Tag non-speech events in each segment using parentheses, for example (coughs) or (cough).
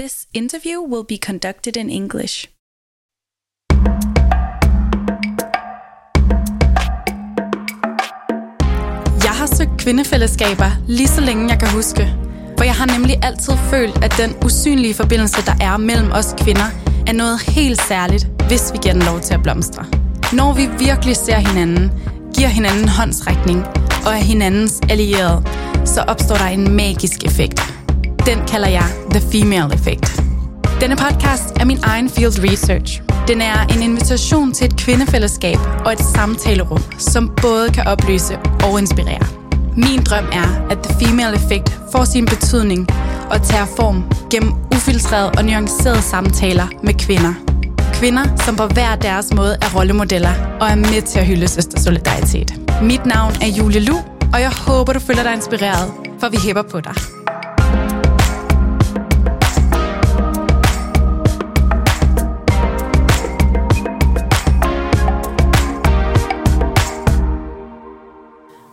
This interview will be conducted in English. Jeg har søgt kvindefællesskaber lige så længe jeg kan huske. For jeg har nemlig altid følt, at den usynlige forbindelse, der er mellem os kvinder, er noget helt særligt, hvis vi giver den lov til at blomstre. Når vi virkelig ser hinanden, giver hinanden håndsrækning og er hinandens allierede, så opstår der en magisk effekt. Den kalder jeg The Female Effect. Denne podcast er min egen field research. Den er en invitation til et kvindefællesskab og et samtalerum, som både kan oplyse og inspirere. Min drøm er, at The Female Effect får sin betydning og tager form gennem ufiltrerede og nuancerede samtaler med kvinder. Kvinder, som på hver deres måde er rollemodeller og er med til at hylde solidaritet. Mit navn er Julie Lu, og jeg håber, du føler dig inspireret, for vi hæpper på dig.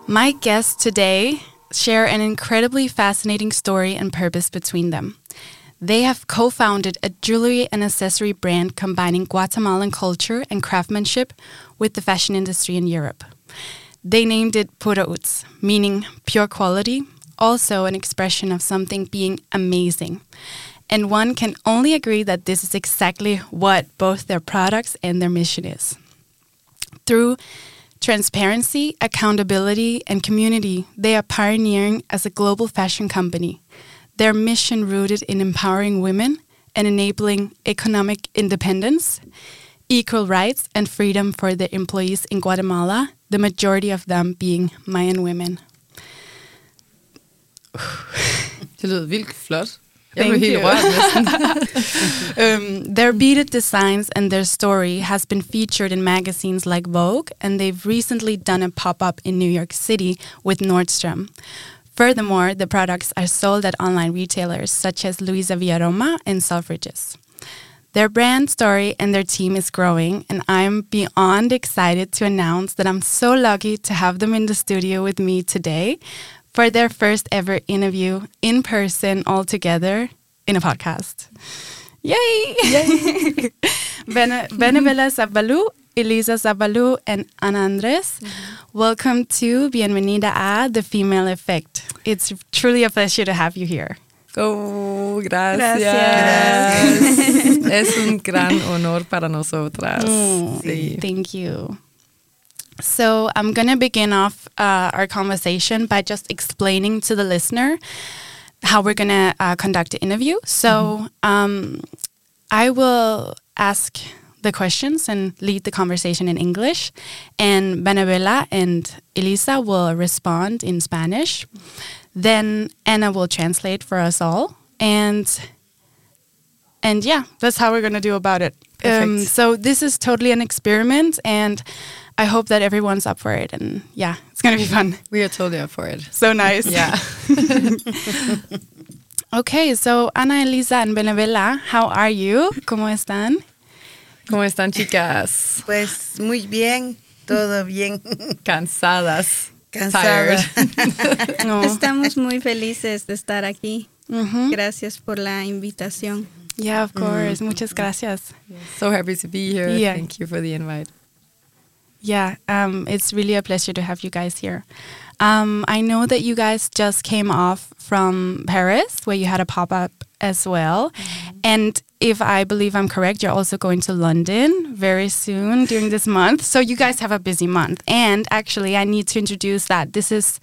My guests today share an incredibly fascinating story and purpose between them. They have co founded a jewelry and accessory brand combining Guatemalan culture and craftsmanship with the fashion industry in Europe. They named it Pura Utz, meaning pure quality, also an expression of something being amazing. And one can only agree that this is exactly what both their products and their mission is. Through transparency, accountability, and community, they are pioneering as a global fashion company. Their mission rooted in empowering women and enabling economic independence, equal rights, and freedom for the employees in Guatemala, the majority of them being Mayan women. Det lød vildt flot. Jeg blev helt rørt um, their beaded designs and their story has been featured in magazines like Vogue, and they've recently done a pop-up in New York City with Nordstrom. Furthermore, the products are sold at online retailers such as LuisaViaRoma and Selfridges. Their brand story and their team is growing, and I'm beyond excited to announce that I'm so lucky to have them in the studio with me today for their first ever interview in person all together in a podcast. Yay! Yay. (laughs) Bernabela Sapalú, Elisa Sapalú, and Ana Andres. Mm-hmm. Welcome to Bienvenida a The Female Effect. It's truly a pleasure to have you here. Oh, gracias. gracias. (laughs) es un gran honor para nosotras. Mm, sí. Thank you. So I'm going to begin off uh, our conversation by just explaining to the listener how we're going to uh, conduct the interview. So mm-hmm. um, I will ask the questions and lead the conversation in English, and Bernabela and Elisa will respond in Spanish. Then Anna will translate for us all, and and yeah, that's how we're going to do about it. Um, so this is totally an experiment, and I hope that everyone's up for it. And yeah, it's going to be (laughs) fun. We are totally up for it. (laughs) So nice. Yeah. (laughs) okay, so Ana Elisa and Bernabela, how are you? ¿Cómo están? ¿Cómo están, chicas? Pues muy bien, todo bien. Cansadas. Cansadas. no. Estamos muy felices de estar aquí. Mm -hmm. Gracias por la invitación. Yeah, of course. Mm. Muchas gracias. So happy to be here. Yeah. Thank you for the invite. Yeah, um, it's really a pleasure to have you guys here. Um, I know that you guys just came off from Paris, where you had a pop up as well. Mm-hmm. And if I believe I'm correct, you're also going to London very soon during this month. So you guys have a busy month. And actually, I need to introduce that this is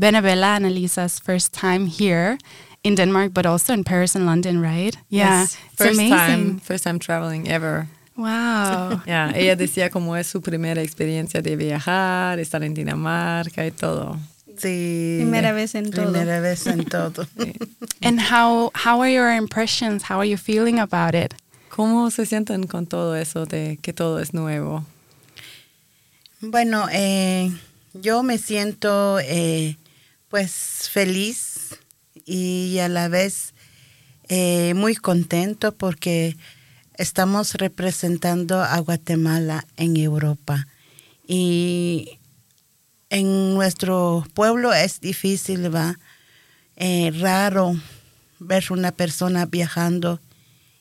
Bernabela and Elisa's first time here in Denmark, but also in Paris and London, right? Yeah, yes. first time, first time traveling ever. Wow. (laughs) yeah, ella decía como es su primera experiencia de viajar, estar en Dinamarca y todo. Sí. Primera vez en todo. Primera vez en todo. (laughs) And how how are your impressions? How are you feeling about it? ¿Cómo se sienten con todo eso de que todo es nuevo? Bueno, eh, yo me siento eh, pues feliz y a la vez eh, muy contento porque estamos representando a Guatemala en Europa. Y en nuestro pueblo es difícil, va, eh, raro ver una persona viajando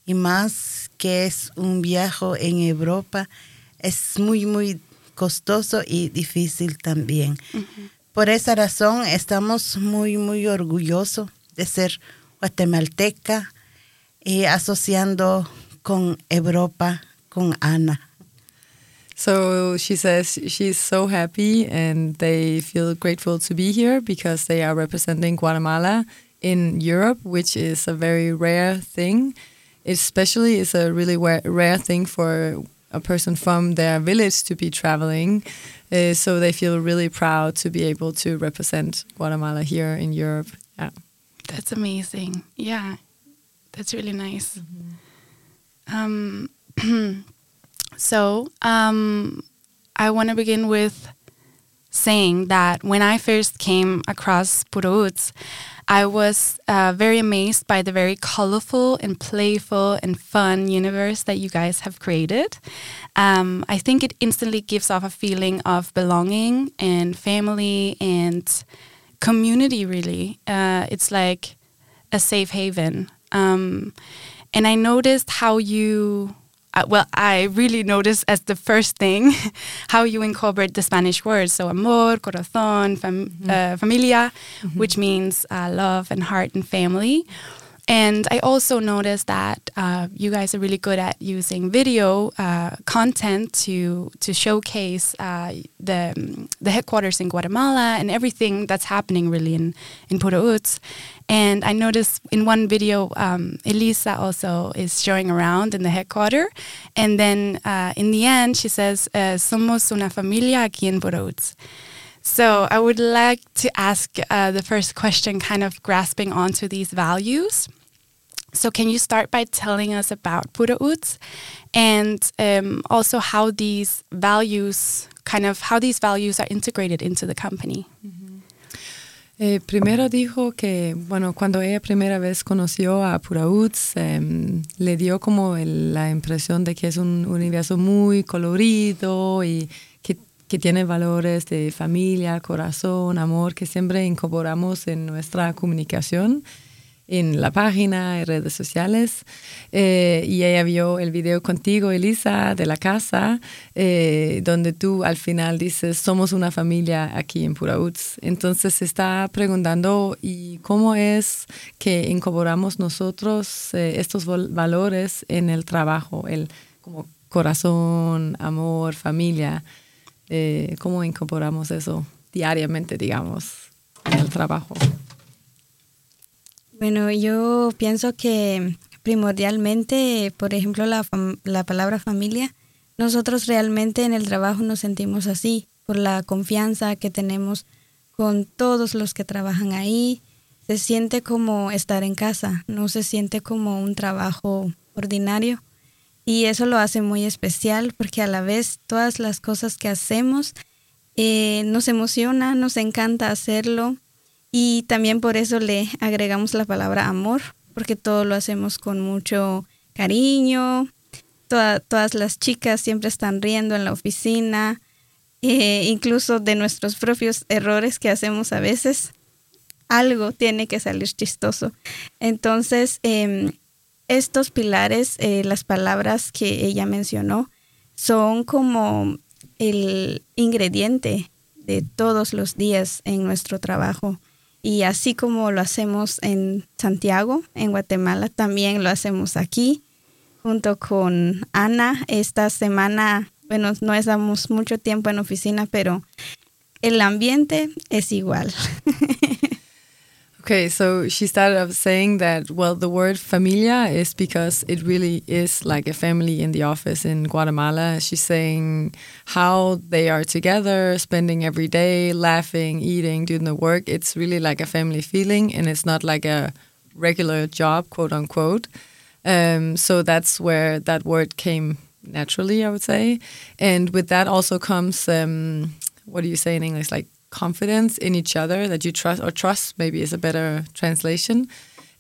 y más que es un viaje en Europa, es muy, muy costoso y difícil también. Por esa razón estamos muy, muy orgullosos de ser guatemalteca y asociando con Europa, con Ana. So she says she's so happy and they feel grateful to be here because they are representing Guatemala in Europe, which is a very rare thing. Especially, it's a really rare thing for a person from their village to be traveling. Uh, so they feel really proud to be able to represent Guatemala here in Europe. Yeah, that's amazing. Yeah, that's really nice. Mm -hmm. Um, (clears throat) So um, I want to begin with saying that when I first came across Pura Utz, I was uh, very amazed by the very colorful and playful and fun universe that you guys have created. Um, I think it instantly gives off a feeling of belonging and family and community, really. Uh, it's like a safe haven. Um, and I noticed how you uh, well, I really noticed as the first thing (laughs) how you incorporate the Spanish words. So, amor, corazón, fam- mm-hmm. uh, familia, mm-hmm. which means uh, love and heart and family. And I also noticed that uh, you guys are really good at using video uh, content to to showcase uh, the the headquarters in Guatemala and everything that's happening really in in Puerto And I noticed in one video, um, Elisa also is showing around in the headquarters. And then uh, in the end, she says, uh, "Somos una familia aquí en Puerto so I would like to ask uh, the first question, kind of grasping onto these values. So can you start by telling us about Pura Utz and um, also how these values, kind of how these values are integrated into the company? Eh, primero dijo que, bueno, cuando ella primera vez conoció a Pura Utz, eh, le dio como el, la impresión de que es un universo muy colorido y que tiene valores de familia, corazón, amor, que siempre incorporamos en nuestra comunicación en la página, en redes sociales. Eh, y ella vio el video contigo, Elisa, de la casa, eh, donde tú al final dices, somos una familia aquí en Purauts. Entonces se está preguntando, ¿y cómo es que incorporamos nosotros eh, estos valores en el trabajo? El como corazón, amor, familia. Eh, cómo incorporamos eso diariamente, digamos, en el trabajo. Bueno, yo pienso que primordialmente, por ejemplo, la, la palabra familia, nosotros realmente en el trabajo nos sentimos así, por la confianza que tenemos con todos los que trabajan ahí. Se siente como estar en casa, no se siente como un trabajo ordinario. Y eso lo hace muy especial porque a la vez todas las cosas que hacemos eh, nos emociona, nos encanta hacerlo y también por eso le agregamos la palabra amor, porque todo lo hacemos con mucho cariño. todas las chicas siempre están riendo en la oficina, eh, incluso de nuestros propios errores que hacemos a veces. Algo tiene que salir chistoso. Entonces, em, estos pilares, eh, las palabras que ella mencionó, son como el ingrediente de todos los días en nuestro trabajo. Y así como lo hacemos en Santiago, en Guatemala, también lo hacemos aquí, junto con Ana. Esta semana, bueno, no estamos mucho tiempo en oficina, pero el ambiente es igual. (laughs) Okay, so she started off saying that, well, the word familia is because it really is like a family in the office in Guatemala. She's saying how they are together, spending every day, laughing, eating, doing the work. It's really like a family feeling, and it's not like a regular job, quote unquote. Um, so that's where that word came naturally, I would say. And with that also comes, um, what do you say in English? Like confidence in each other that you trust or trust maybe is a better translation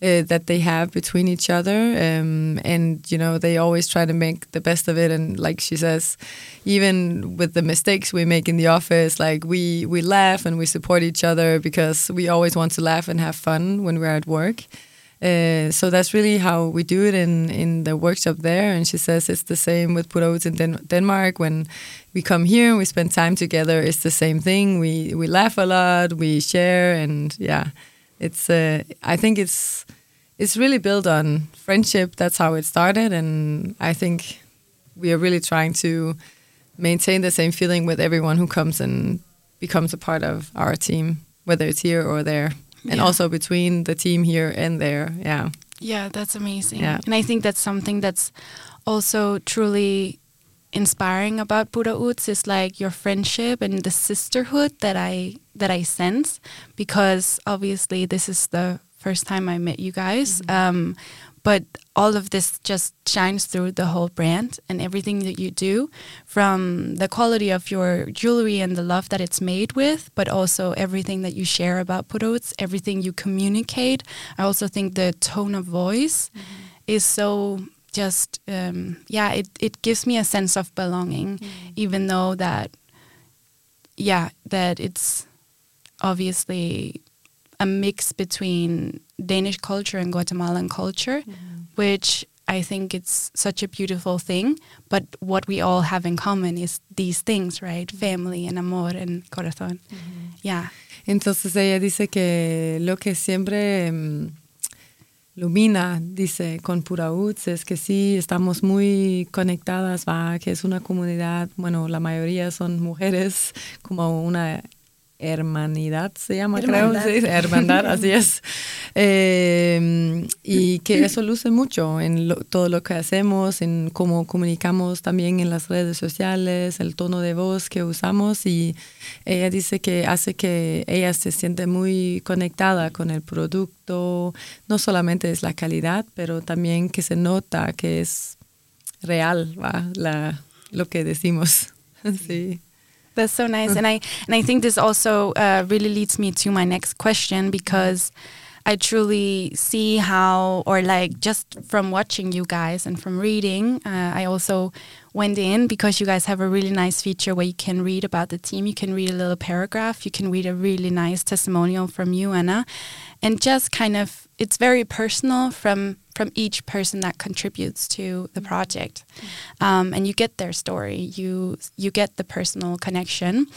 uh, that they have between each other um, and you know they always try to make the best of it. And like she says even with the mistakes we make in the office like we we laugh and we support each other because we always want to laugh and have fun when we're at work Uh, so that's really how we do it in, in the workshop there. And she says it's the same with Pura Utz in Den- Denmark. When we come here and we spend time together, it's the same thing. We we laugh a lot, we share, and yeah, it's. Uh, I think it's it's really built on friendship. That's how it started, and I think we are really trying to maintain the same feeling with everyone who comes and becomes a part of our team, whether it's here or there, and Yeah. also between the team here and there. Yeah. Yeah, that's amazing. Yeah. And I think that's something that's also truly inspiring about Pura Utz is like your friendship and the sisterhood that I that I sense because obviously this is the first time I met you guys. Um, but all of this just shines through the whole brand and everything that you do from the quality of your jewelry and the love that it's made with, but also everything that you share about Pura Utz, everything you communicate. I also think the tone of voice mm-hmm. is so just, um, yeah, it, it gives me a sense of belonging, mm. even though that, yeah, that it's obviously a mix between Danish culture and Guatemalan culture, mm-hmm. Which I think it's such a beautiful thing. But what we all have in common is these things, right? Family and amor and corazón. Yeah. Entonces ella dice que lo que siempre mm, Lumina dice con Pura Utz es que sí estamos muy conectadas, va, que es una comunidad, bueno, la mayoría son mujeres, como una hermanidad se llama, Hermandad. creo, sí, hermandad, (laughs) así es. Eh, y que eso luce mucho en lo- todo lo que hacemos, en cómo comunicamos también en las redes sociales, el tono de voz que usamos y ella dice que hace que ella se siente muy conectada con el producto, no solamente es la calidad, pero también que se nota que es real, ¿va? La, lo que decimos. (laughs) sí. That's so nice, and I and I think this also uh, really leads me to my next question because I truly see how, or like just from watching you guys and from reading, uh, I also went in because you guys have a really nice feature where you can read about the team. You can read a little paragraph. You can read a really nice testimonial from you, Anna, and just kind of it's very personal from from each person that contributes to the project. Um, and you get their story. You you get the personal connection.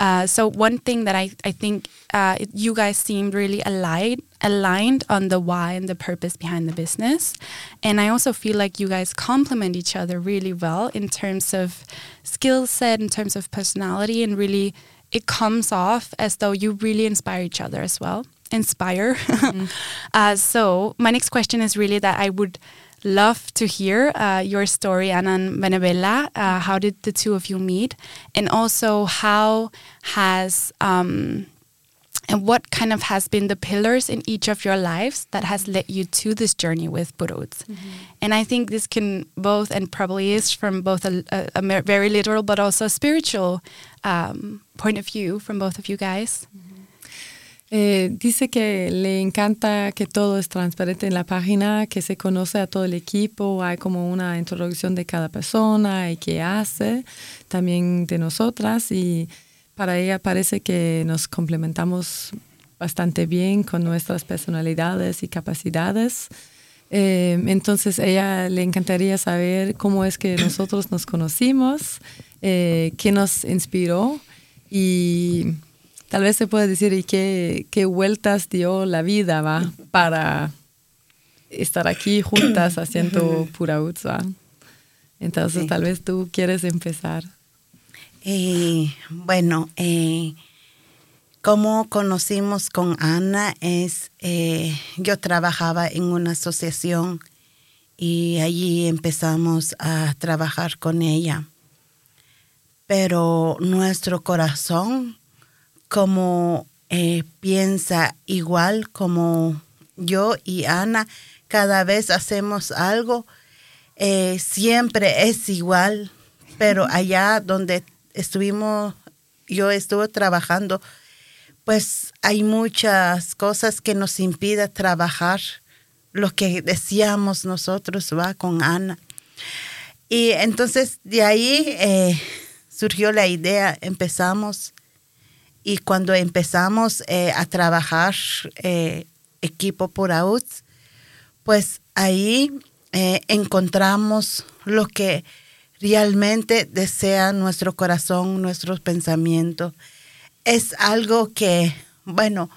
Uh, so one thing that i, I think uh, it, you guys seemed really aligned aligned on the why and the purpose behind the business. And i also feel like you guys complement each other really well in terms of skill set in terms of personality and really it comes off as though you really inspire each other as well inspire. (laughs) Uh, so my next question is really that i would love to hear uh, your story anna and bernabela uh, how did the two of you meet? And also how has um, and what kind of has been the pillars in each of your lives that has led you to this journey with Pura Utz? And I think this can both, and probably is from both a, a, a very literal but also a spiritual um, point of view from both of you guys. Eh, dice que le encanta que todo es transparente en la página, que se conoce a todo el equipo, hay como una introducción de cada persona y qué hace, también de nosotras y para ella parece que nos complementamos bastante bien con nuestras personalidades y capacidades. Eh, entonces ella le encantaría saber cómo es que nosotros nos conocimos, eh, qué nos inspiró y tal vez se puede decir y qué, qué vueltas dio la vida va para estar aquí juntas (clears throat) haciendo pura utsa. Entonces Sí. tal vez tú quieres empezar. Eh, bueno, eh, cómo conocimos con Ana es, eh, yo trabajaba en una asociación y allí empezamos a trabajar con ella. Pero nuestro corazón, como eh, piensa igual como yo y Ana, cada vez hacemos algo, eh, siempre es igual, pero allá donde estuvimos, yo estuve trabajando, pues hay muchas cosas que nos impiden trabajar lo que decíamos nosotros, va con Ana. Y entonces de ahí eh, surgió la idea, empezamos, y cuando empezamos eh, a trabajar eh, equipo por AUTS, pues ahí eh, encontramos lo que realmente desea nuestro corazón, nuestros pensamientos. Es algo que, bueno,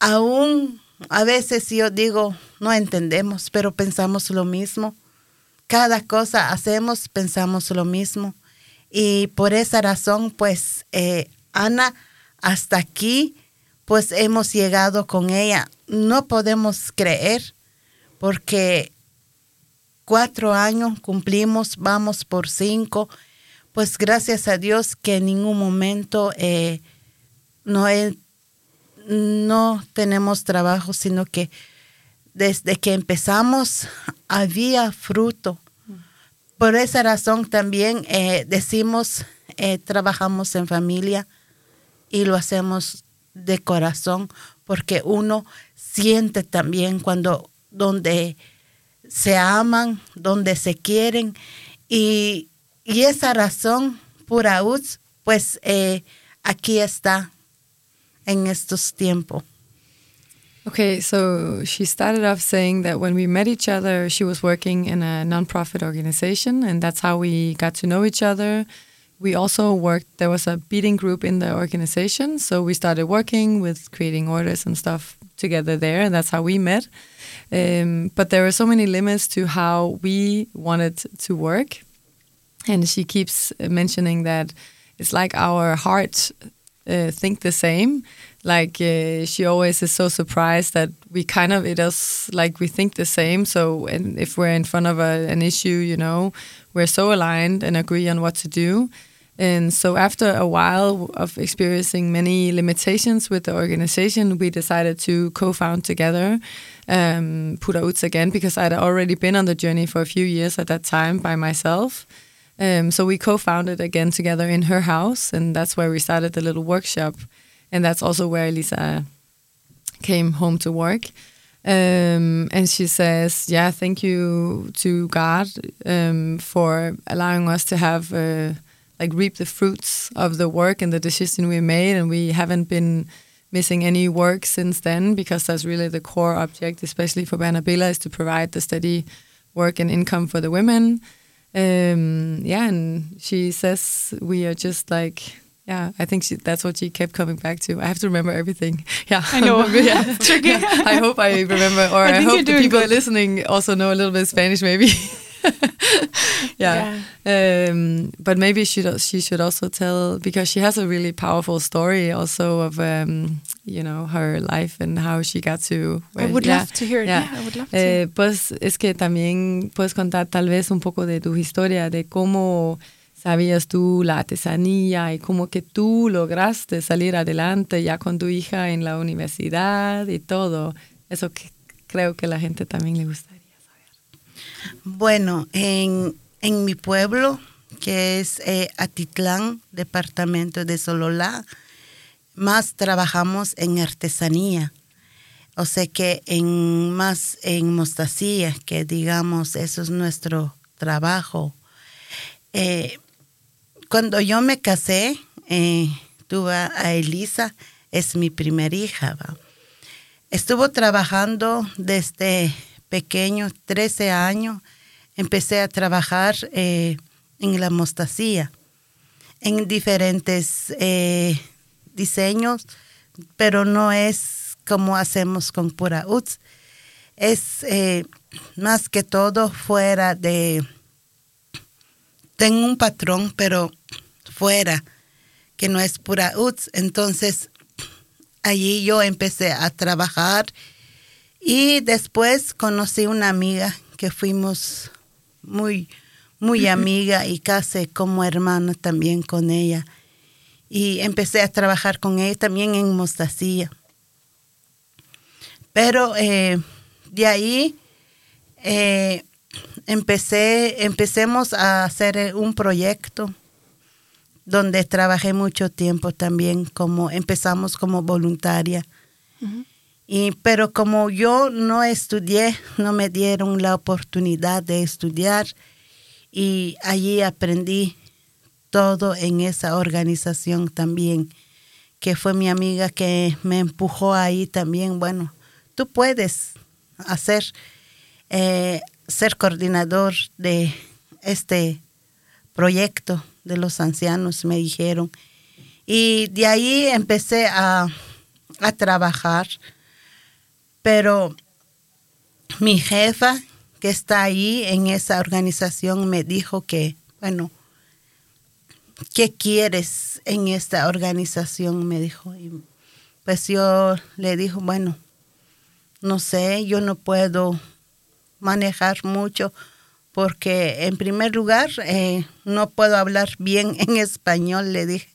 aún a veces yo digo, no entendemos, pero pensamos lo mismo. Cada cosa hacemos, pensamos lo mismo. Y por esa razón, pues, Ana, hasta aquí, pues hemos llegado con ella. No podemos creer, porque cuatro años cumplimos, vamos por cinco. Pues gracias a Dios que en ningún momento eh, no, no tenemos trabajo, sino que desde que empezamos había fruto. Por esa razón también eh, decimos, eh, trabajamos en familia y lo hacemos de corazón, porque uno siente también cuando donde se aman, donde se quieren y, y esa razón pura pues eh, aquí está en estos tiempos. Okay, so she started off saying that when we met each other, she was working in a nonprofit organization, and that's how we got to know each other. We also worked, there was a beading group in the organization, so we started working with creating orders and stuff together there, and that's how we met. Um, but there were so many limits to how we wanted to work. And she keeps mentioning that it's like our heart uh, think the same. Like uh, she always is so surprised that we kind of it is like we think the same. So and if we're in front of a, an issue, you know, we're so aligned and agree on what to do. And so after a while of experiencing many limitations with the organization, we decided to co-found together um, Pura Utz again because I'd already been on the journey for a few years at that time by myself. Um, so we co-founded again together in her house, and that's where we started the little workshop, and that's also where Lisa came home to work. Um, and she says, "Yeah, thank you to God um, for allowing us to have uh, like reap the fruits of the work and the decision we made, and we haven't been." missing any work since then because that's really the core object, especially for Bernabela, is to provide the steady work and income for the women. Um, yeah, and she says we are just like yeah, I think she, that's what she kept coming back to. I have to remember everything. (laughs) Yeah, I know. (laughs) yeah. (laughs) tricky. I hope I remember, or I, I hope the people good. listening also know a little bit of Spanish, maybe. (laughs) yeah. yeah. Um, but maybe she she should also tell because she has a really powerful story also of um, you know her life and how she got to. Where, I would yeah, love to hear it. Yeah. yeah I would love to. Eh, pues es que también puedes contar tal vez un poco de tu historia de cómo sabías tú la artesanía y cómo que tú lograste salir adelante ya con tu hija en la universidad y todo. Eso que creo que la gente también le gustaría. Bueno, en, en mi pueblo, que es eh, Atitlán, departamento de Sololá, más trabajamos en artesanía. O sea que en más en mostacía, que digamos, eso es nuestro trabajo. Eh, cuando yo me casé, eh, tuve a Elisa, es mi primera hija. Estuvo trabajando desde pequeño, 13 años, empecé a trabajar eh, en la mostacía, en diferentes eh, diseños, pero no es como hacemos con Pura Uts. Es eh, más que todo fuera de... Tengo un patrón, pero fuera, que no es Pura Uts. Entonces, allí yo empecé a trabajar y después conocí una amiga que fuimos muy, muy amiga y casi como hermana también con ella. Y empecé a trabajar con ella también en mostacía. Pero eh, de ahí eh, empecé, empecemos a hacer un proyecto donde trabajé mucho tiempo también, como empezamos como voluntaria. Y, pero como yo no estudié, no me dieron la oportunidad de estudiar y allí aprendí todo en esa organización también, que fue mi amiga que me empujó ahí también. Bueno, tú puedes hacer, eh, ser coordinador de este proyecto de los ancianos, me dijeron. Y de ahí empecé a, a trabajar, pero mi jefa que está ahí en esa organización me dijo que, bueno, ¿qué quieres en esta organización? Me dijo. Y pues yo le dije, bueno, no sé, yo no puedo manejar mucho porque en primer lugar eh, no puedo hablar bien (laughs) en español, le dije.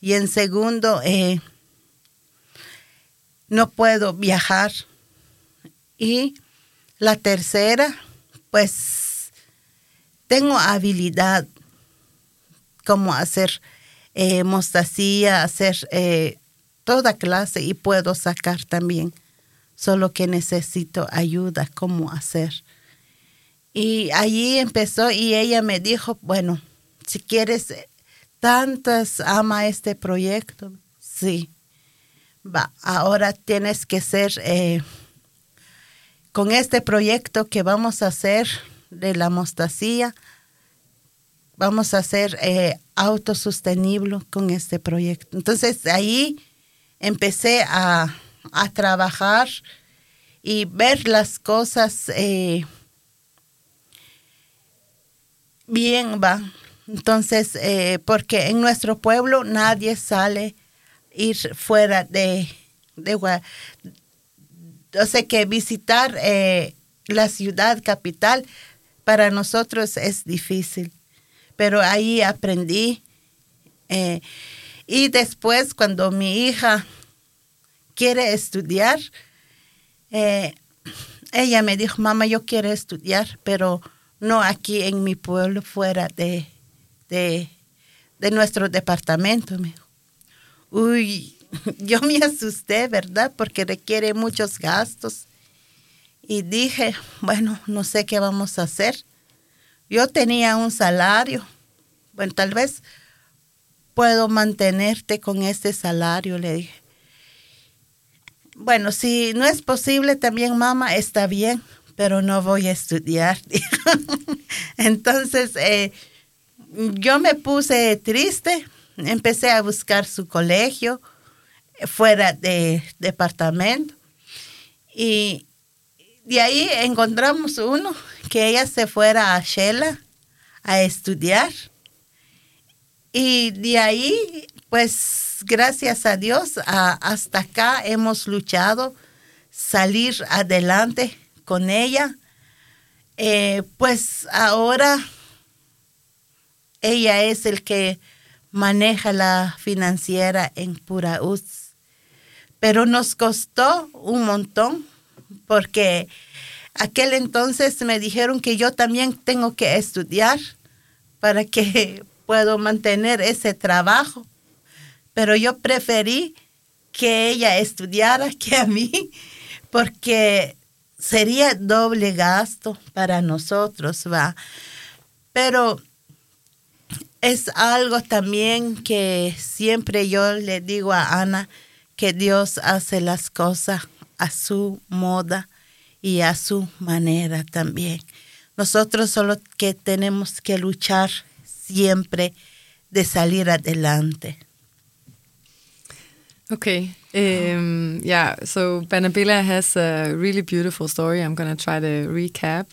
Y en segundo, eh, no puedo viajar. Y la tercera, pues tengo habilidad como hacer eh, mostacía, hacer eh, toda clase y puedo sacar también, solo que necesito ayuda cómo hacer. Y allí empezó y ella me dijo, bueno, si quieres, eh, tantas ama este proyecto, sí, va, ahora tienes que ser con este proyecto que vamos a hacer de la mostacía, vamos a ser eh, autosostenible con este proyecto. Entonces ahí empecé a, trabajar y ver las cosas eh, bien, va. Entonces, eh, porque en nuestro pueblo nadie sale ir fuera de, de, o sea que visitar eh, la ciudad capital para nosotros es difícil, pero ahí aprendí. Eh, y después cuando mi hija quiere estudiar, eh, ella me dijo, mamá, yo quiero estudiar, pero no aquí en mi pueblo, fuera de, de, de nuestro departamento. Me dijo, uy, (laughs) yo me asusté, ¿verdad? Porque requiere muchos gastos. Y dije, bueno, no sé qué vamos a hacer. Yo tenía un salario. Bueno, tal vez puedo mantenerte con este salario, le dije. Bueno, si no es posible también, mamá, está bien, pero no voy a estudiar. (laughs) Entonces, eh, yo me puse triste, empecé a buscar su colegio fuera de departamento. Y de ahí encontramos uno que ella se fuera a Shela a estudiar. Y de ahí, pues gracias a Dios, hasta acá hemos luchado salir adelante con ella. Eh, pues ahora ella es el que maneja la financiera en Pura pero nos costó un montón porque aquel entonces me dijeron que yo también tengo que estudiar para que (laughs) puedo mantener ese trabajo. Pero yo preferí que ella estudiara (laughs) que a mí, porque sería doble gasto para nosotros, va. Pero es algo también que siempre yo le digo a Ana, que Dios hace las cosas a su moda y a su manera también. Nosotros solo que tenemos que luchar siempre de salir adelante. Okay. Um, yeah, so Banabila has a really beautiful story. I'm going to try to recap.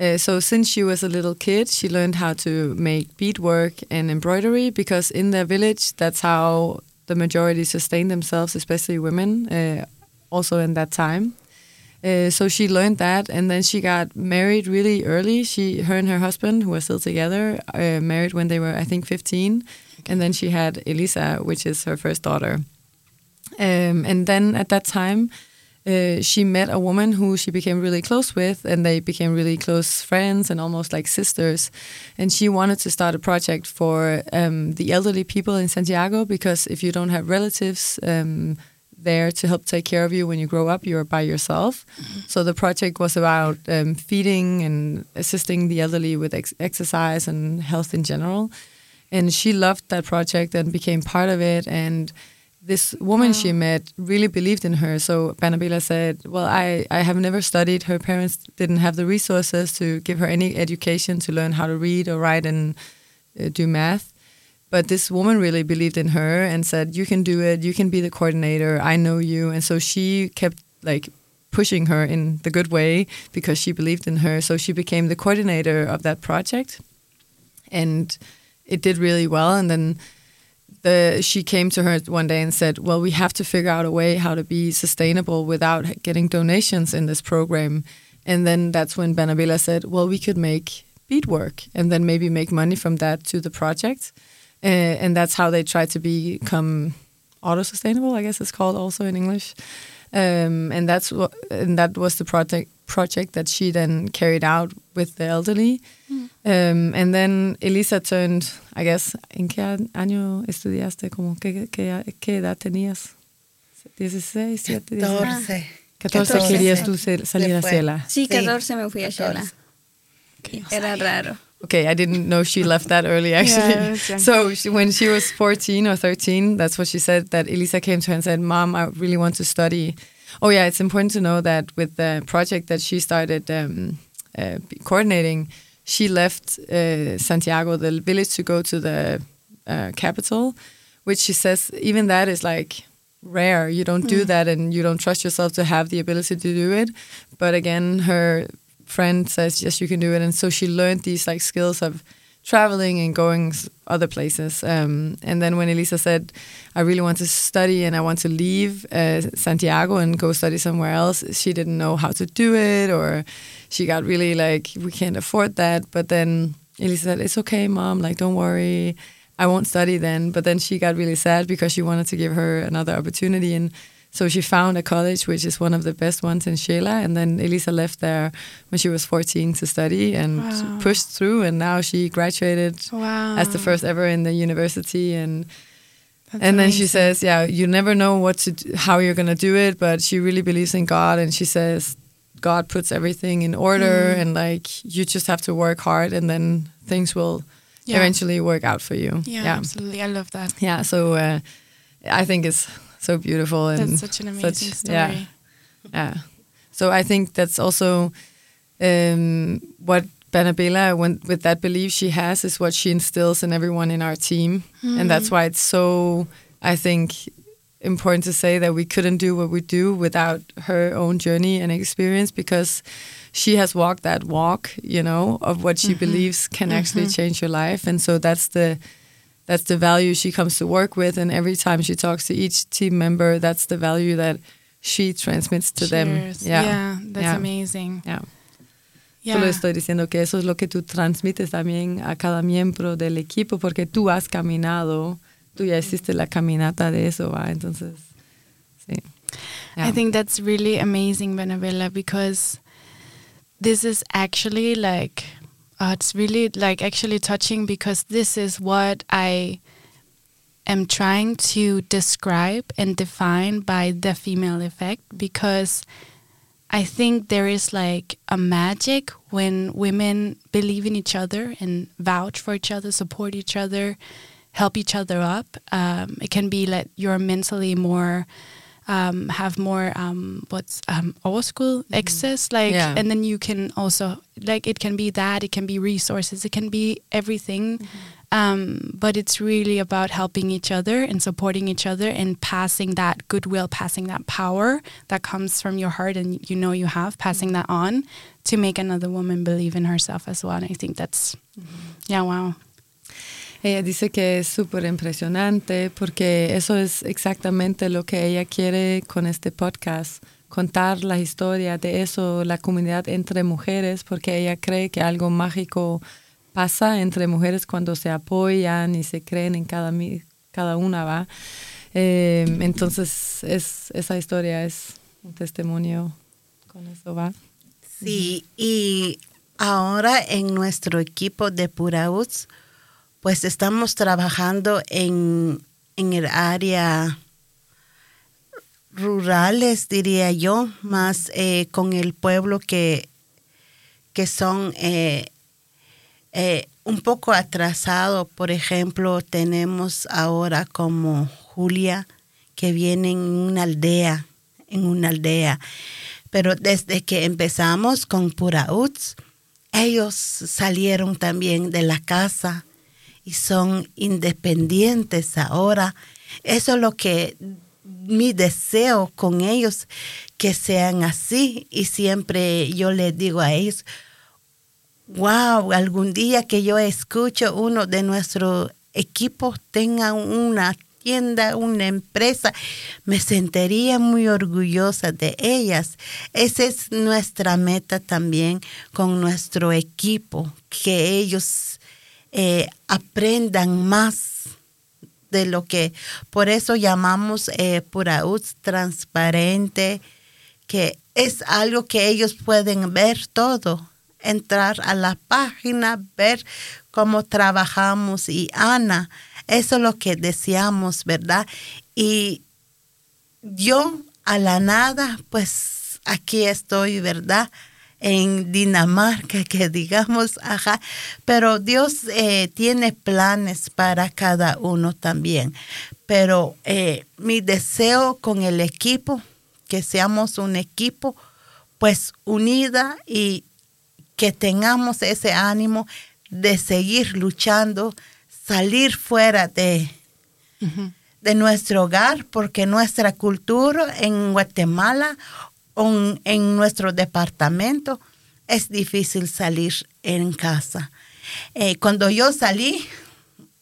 Uh, so, since she was a little kid, she learned how to make beadwork and embroidery because in their village, that's how the majority sustain themselves, especially women, uh, also in that time. Uh, so she learned that, and then she got married really early. She, her and her husband, who are still together, uh, married when they were, I think, 15, and then she had Elisa, which is her first daughter. Um, and then at that time, uh, she met a woman who she became really close with, and they became really close friends and almost like sisters. And she wanted to start a project for um, the elderly people in Santiago because if you don't have relatives um, there to help take care of you when you grow up, you're by yourself. Mm-hmm. So the project was about um, feeding and assisting the elderly with ex exercise and health in general. And she loved that project and became part of it and this woman she met really believed in her. So Bernabela said, "Well, I I have never studied. Her parents didn't have the resources to give her any education to learn how to read or write and uh, do math." But this woman really believed in her and said, "You can do it. You can be the coordinator. I know you." And so she kept like pushing her in the good way because she believed in her. So she became the coordinator of that project, and it did really well. And then the she came to her one day and said, "Well, we have to figure out a way how to be sustainable without getting donations in this program." And then that's when Bernabela said, "Well, we could make beadwork and then maybe make money from that to the project." Uh, and that's how they try to become auto-sustainable. I guess it's called also in English. Um, and that's what, and that was the project project that she then carried out with the elderly. Mm. Um, and then Elisa turned, I guess, ¿en qué año estudiaste? Como, ¿qué, qué, qué edad tenías? 16, 17, 14. 14, 14 querías tú salir a Xela. Sí, 14 me fui a Xela. Era raro. Okay, I didn't know she left that early (laughs) actually. Yeah, so she, when she was 14 or 13, that's what she said that Elisa came to her and said, "Mom, I really want to study." Oh yeah, it's important to know that with the project that she started um, uh, coordinating, she left uh, Santiago, the village, to go to the uh, capital, which she says even that is like rare. You don't do mm. that, and you don't trust yourself to have the ability to do it. But again, her friend says yes you can do it and so she learned these like skills of traveling and going other places um, and then when elisa said i really want to study and i want to leave uh, santiago and go study somewhere else she didn't know how to do it or she got really like we can't afford that. But then elisa said it's okay mom like don't worry. I won't study then. But then she got really sad because she wanted to give her another opportunity and so she found a college which is one of the best ones in Xela, and then Elisa left there when she was 14 to study and wow. pushed through, and now she graduated wow. as the first ever in the university and. That's and then she says, "Yeah, you never know what to do, how you're gonna do it, but she really believes in God, and she says God puts everything in order, mm. and like you just have to work hard, and then things will yeah. eventually work out for you." Yeah, yeah, absolutely. I love that. Yeah, so uh, I think it's so beautiful and that's such an amazing such, story. Yeah, yeah. So I think that's also um, what Bernabela, when, with that belief she has, is what she instills in everyone in our team, mm. and that's why it's so. I think important to say that we couldn't do what we do without her own journey and experience because she has walked that walk, you know, of what she mm -hmm. believes can mm -hmm. actually change your life, and so that's the that's the value she comes to work with and every time she talks to each team member that's the value that she transmits to them yeah, yeah that's yeah. amazing yeah. Yeah. Solo estoy diciendo que eso es lo que tú transmites también a cada miembro del equipo porque tú has caminado, tú ya hiciste la caminata de eso, ¿va? Entonces, sí. Yeah. I think that's really amazing, Bernabela, because this is actually like uh, it's really like actually touching because this is what I am trying to describe and define by the female effect because I think there is like a magic when women believe in each other and vouch for each other, support each other, help each other up. Um, it can be like you're mentally more um, have more um, what's um, overschool mm-hmm. access, like, yeah. and then you can also like it can be that it can be resources, it can be everything, mm-hmm. um, but it's really about helping each other and supporting each other and passing that goodwill, passing that power that comes from your heart and you know you have, passing mm-hmm. that on to make another woman believe in herself as well. And I think that's, mm-hmm. yeah, wow. Ella dice que es súper impresionante porque eso es exactamente lo que ella quiere con este podcast, contar la historia de eso, la comunidad entre mujeres, porque ella cree que algo mágico pasa entre mujeres cuando se apoyan y se creen en cada, cada una, ¿va? Eh, entonces, es, esa historia es un testimonio con eso, ¿va? Sí, y ahora en nuestro equipo de Purauz, pues estamos trabajando en, el área rurales, diría yo, más eh, con el pueblo que, que son eh, eh, un poco atrasados. Por ejemplo, tenemos ahora como Julia, que vienen en una aldea, en una aldea. Pero desde que empezamos con Purauts, ellos salieron también de la casa y son independientes ahora. Eso es lo que mi deseo con ellos, que sean así. Y siempre yo les digo a ellos, wow, algún día que yo escucho uno de nuestros equipos tenga una tienda, una empresa, me sentiría muy orgullosa de ellas. Esa es nuestra meta también con nuestro equipo, que ellos eh, aprendan más de lo que, por eso llamamos eh, transparente, que es algo que ellos pueden ver todo, entrar a la página, ver cómo trabajamos y Ana, eso es lo que deseamos, ¿verdad? Y yo a la nada, pues aquí estoy, ¿verdad? En Dinamarca, (laughs) que digamos, ajá, pero Dios eh, tiene planes para cada uno también. Pero eh, mi deseo con el equipo, que seamos un equipo, pues unida y que tengamos ese ánimo de seguir luchando, salir fuera de, de nuestro hogar, porque nuestra cultura en Guatemala en nuestro departamento es difícil salir en casa. Eh, cuando yo salí,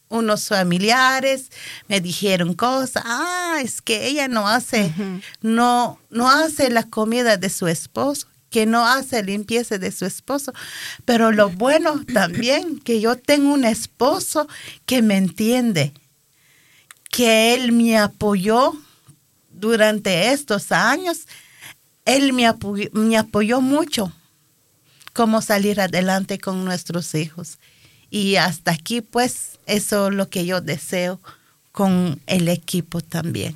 unos familiares me dijeron cosas, ah, es que ella no hace, no, no hace la comida de su esposo, que no hace limpieza de su esposo. Pero lo bueno también, que yo tengo un esposo que me entiende, que él me apoyó durante estos años él me apoyó, mucho cómo salir adelante con nuestros hijos. Y hasta aquí, pues, eso es lo que yo deseo con el equipo también.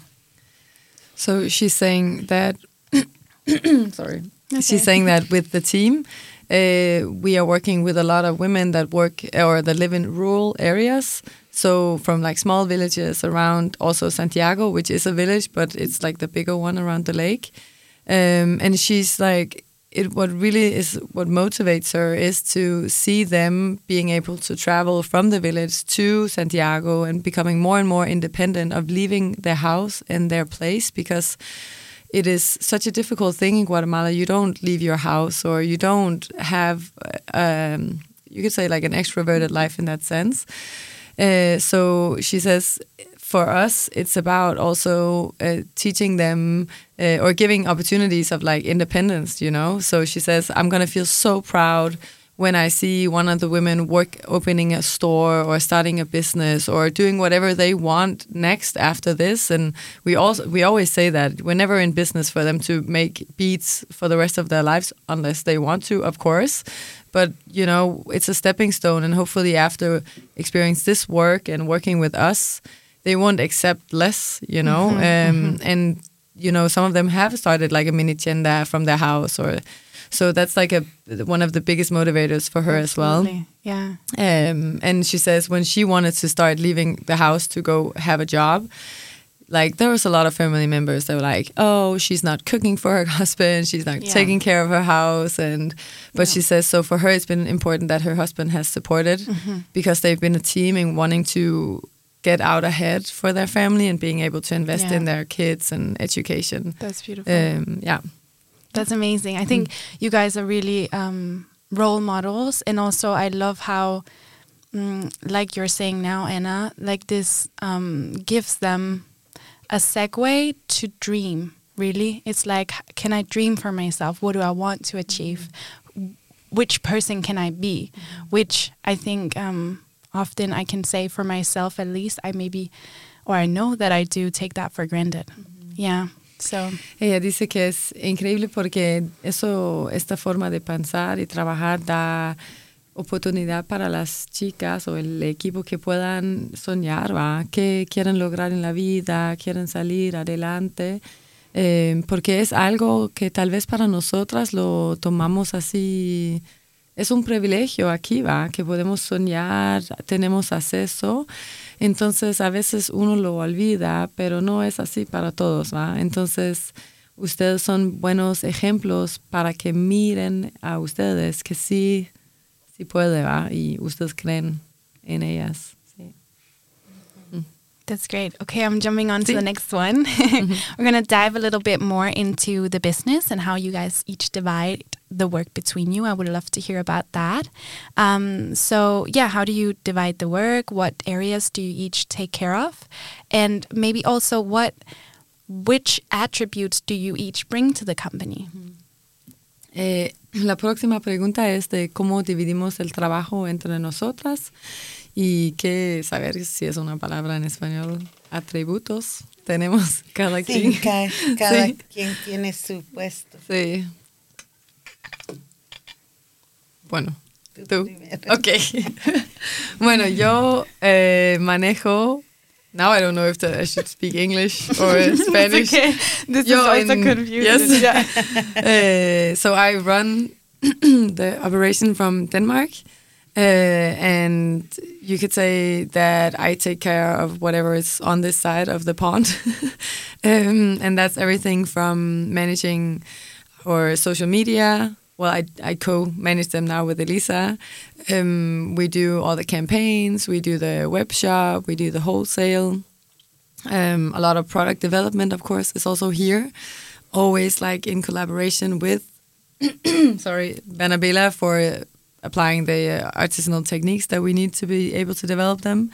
So she's saying that, (coughs) sorry, she's saying that with the team, uh, we are working with a lot of women that work or that live in rural areas. So from like small villages around also Santiago, which is a village, but it's like the bigger one around the lake. Um, and she's like, it what really is what motivates her is to see them being able to travel from the village to Santiago and becoming more and more independent of leaving their house and their place because it is such a difficult thing in Guatemala. You don't leave your house or you don't have, um, you could say, like an extroverted life in that sense. Uh, so she says for us, it's about also uh, teaching them uh, or giving opportunities of like independence, you know. So she says, I'm gonna feel so proud when I see one of the women work opening a store or starting a business or doing whatever they want next after this. And we also we always say that we're never in business for them to make beats for the rest of their lives unless they want to, of course. But you know, it's a stepping stone, and hopefully after experience this work and working with us they won't accept less, you know. Mm-hmm, um, mm-hmm. And you know, some of them have started like a mini tienda from their house, or so that's like a one of the biggest motivators for her Absolutely. as well. Yeah. Um, and she says when she wanted to start leaving the house to go have a job, like there was a lot of family members that were like, "Oh, she's not cooking for her (laughs) husband. She's not yeah. taking care of her house." And but yeah. she says so for her, it's been important that her husband has supported mm-hmm. because they've been a team and wanting to get out ahead for their family and being able to invest yeah. in their kids and education. That's beautiful. Um, yeah. That's amazing. I think mm. you guys are really um, role models. And also, I love how, mm, like you're saying now, Anna, like this um, gives them a segue to dream, really. It's like, can I dream for myself? What do I want to achieve? Mm. Which person can I be? Mm. Which I think um, often I can say for myself at least I maybe or I know that I do take that for granted. Yeah. So. Ella dice que es increíble porque eso, esta forma de pensar y trabajar da oportunidad para las chicas o el equipo que puedan soñar, ¿va? que quieren lograr en la vida, quieren salir adelante, eh, porque es algo que tal vez para nosotras lo tomamos así es un privilegio aquí, ¿va? Que podemos soñar, tenemos acceso. Entonces a veces uno lo olvida, pero no es así para todos, ¿va? Entonces ustedes son buenos ejemplos para que miren a ustedes que sí, sí puede, ¿va? Y ustedes creen en ellas. That's great. Okay, I'm jumping on to the next one. (laughs) We're going to dive a little bit more into the business and how you guys each divide the work between you. I would love to hear about that. Um, so, yeah, how do you divide the work? What areas do you each take care of? And maybe also what which attributes do you each bring to the company? Eh, la próxima pregunta es de cómo dividimos el trabajo entre nosotras y qué saber si es una palabra en español, atributos tenemos cada Sí, quien. ca- cada Sí. quien tiene su puesto. Sí. Bueno, Tú. Ok. (laughs) bueno, yo eh, manejo. Now I don't know if I should speak English or (laughs) Spanish. okay. This Yo is also in- confusing. Yes. (laughs) Uh, so I run (clears throat) the operation from Denmark. Uh, and you could say that I take care of whatever is on this side of the pond. um, and that's everything from managing our social media. Well, I, I co manage them now with Elisa. Um, we do all the campaigns, we do the web shop, we do the wholesale. Um, a lot of product development, of course, is also here, always like in collaboration with, (coughs) sorry, Bernabela for uh, applying the uh, artisanal techniques that we need to be able to develop them.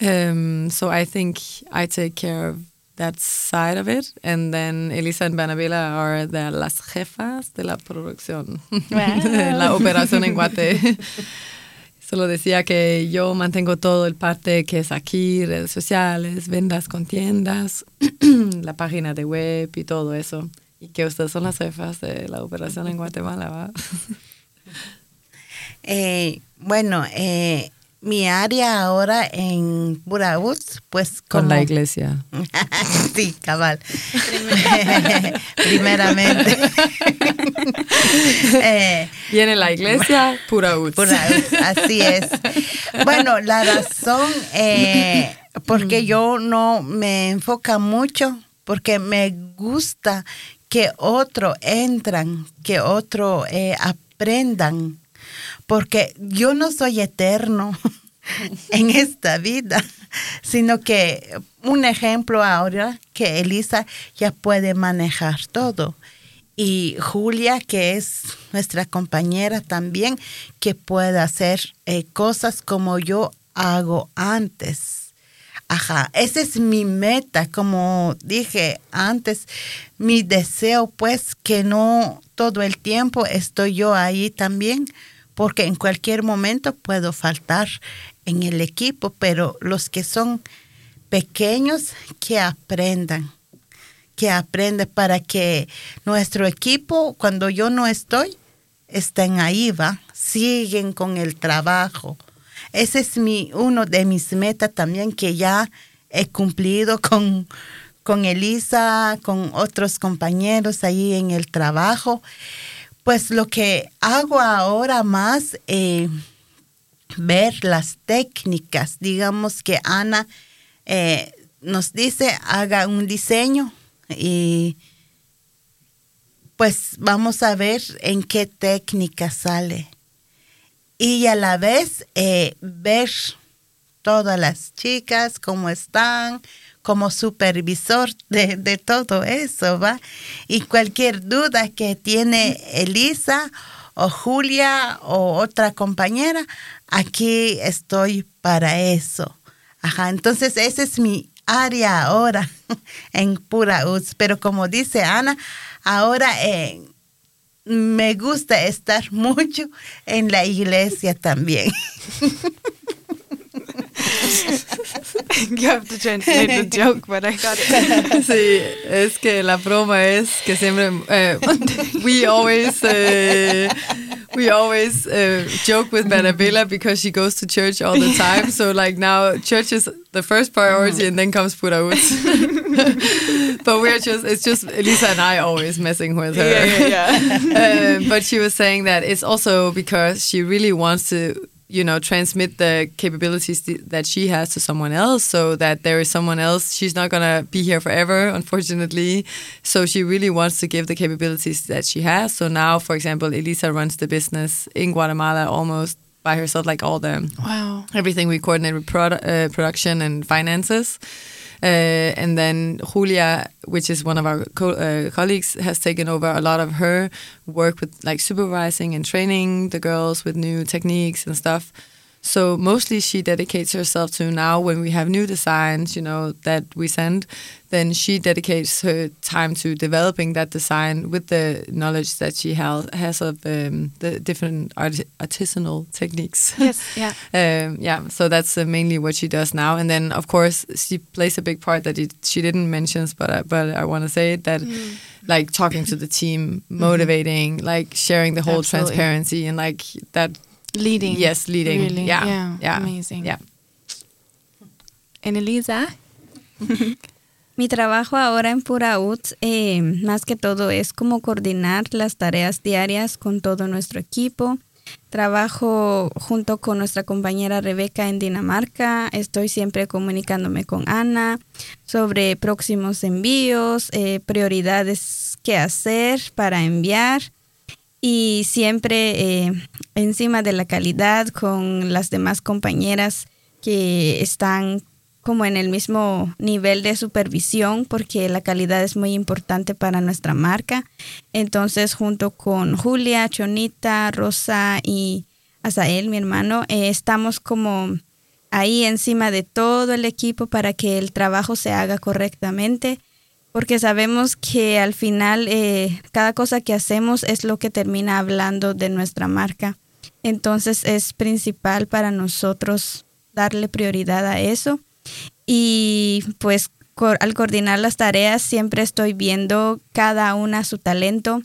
Um, so I think I take care of that side of it, and then Elisa and Banabela are the las jefas de la producción, (laughs) Wow. la operación en Guate. (laughs) Solo decía que yo mantengo todo el parte que es aquí, redes sociales, vendas con tiendas, (clears throat) la página de web y todo eso. Y que ustedes son las jefas de la operación en Guatemala. (laughs) Eh, bueno, eh, mi área ahora en Buraúz, pues Con la iglesia. (laughs) sí, cabal. (laughs) Primeramente. (laughs) Eh, Viene la iglesia. Buraúz, así es. Bueno, la razón, eh, porque yo no me enfoca mucho, porque me gusta que otro entran, que otro eh, aprendan, porque yo no soy eterno (laughs) en esta vida, sino que un ejemplo ahora que Elisa ya puede manejar todo. Y Julia, que es nuestra compañera también, que puede hacer eh, cosas como yo hago antes. Ajá, esa es mi meta, como dije antes, mi deseo pues que no todo el tiempo estoy yo ahí también, porque en cualquier momento puedo faltar en el equipo, pero los que son pequeños que aprendan, que aprendan para que nuestro equipo, cuando yo no estoy, estén ahí, va, siguen con el trabajo. Ese es mi, uno de mis metas también que ya he cumplido con, con Elisa, con otros compañeros ahí en el trabajo. Pues lo que hago ahora más, eh, ver las técnicas. Digamos que Ana eh, nos dice, haga un diseño y pues vamos a ver en qué técnica sale. Y a la vez eh, ver todas las chicas, cómo están, como supervisor de, todo eso, ¿va? Y cualquier duda que tiene Elisa o Julia o otra compañera, aquí estoy para eso. Ajá, entonces esa es mi área ahora (laughs) en Pura UTS. Pero como dice Ana, ahora eh, me gusta estar (laughs) mucho en la iglesia también. (laughs) (laughs) you have to translate the joke, but I got it. (laughs) Sí, es que la broma es que siempre eh, we always uh, we always uh, joke with Bernabela because she goes to church all the time. So like now church is the first priority and then comes Pura Utz. (laughs) but we're just it's just Elisa and I always messing with her. Yeah, yeah, yeah. Uh, but she was saying that it's also because she really wants to you know transmit the capabilities th- that she has to someone else so that there is someone else she's not going to be here forever unfortunately so she really wants to give the capabilities that she has so now for example elisa runs the business in guatemala almost by herself like all the Wow. everything we coordinate with produ- uh, production and finances. Uh, and then Julia, which is one of our co- uh, colleagues, has taken over a lot of her work with like supervising and training the girls with new techniques and stuff. So mostly she dedicates herself to now when we have new designs, you know, that we send, then she dedicates her time to developing that design with the knowledge that she has, has of um, the different art- artisanal techniques. Yes. Yeah. (laughs) um, yeah, so that's uh, mainly what she does now. And then, of course, she plays a big part that it, she didn't mention, but I, but I want to say it that, like talking to the team, motivating, like sharing the whole Absolutely. transparency, and like that. Leading. Yes, leading. Really. Yeah, Yeah. yeah, Amazing. Yeah. And Elisa? (laughs) Mi trabajo ahora en Pura UTS, eh, más que todo, es como coordinar las tareas diarias con todo nuestro equipo. Trabajo junto con nuestra compañera Rebeca en Dinamarca. Estoy siempre comunicándome con Ana sobre próximos envíos, eh, prioridades que hacer para enviar y siempre eh, encima de la calidad con las demás compañeras que están como en el mismo nivel de supervisión porque la calidad es muy importante para nuestra marca. Entonces, junto con Julia, Chonita, Rosa y Azael, mi hermano, eh, estamos como ahí encima de todo el equipo para que el trabajo se haga correctamente porque sabemos que al final eh, cada cosa que hacemos es lo que termina hablando de nuestra marca. Entonces es principal para nosotros darle prioridad a eso. Y pues al coordinar las tareas siempre estoy viendo cada una su talento.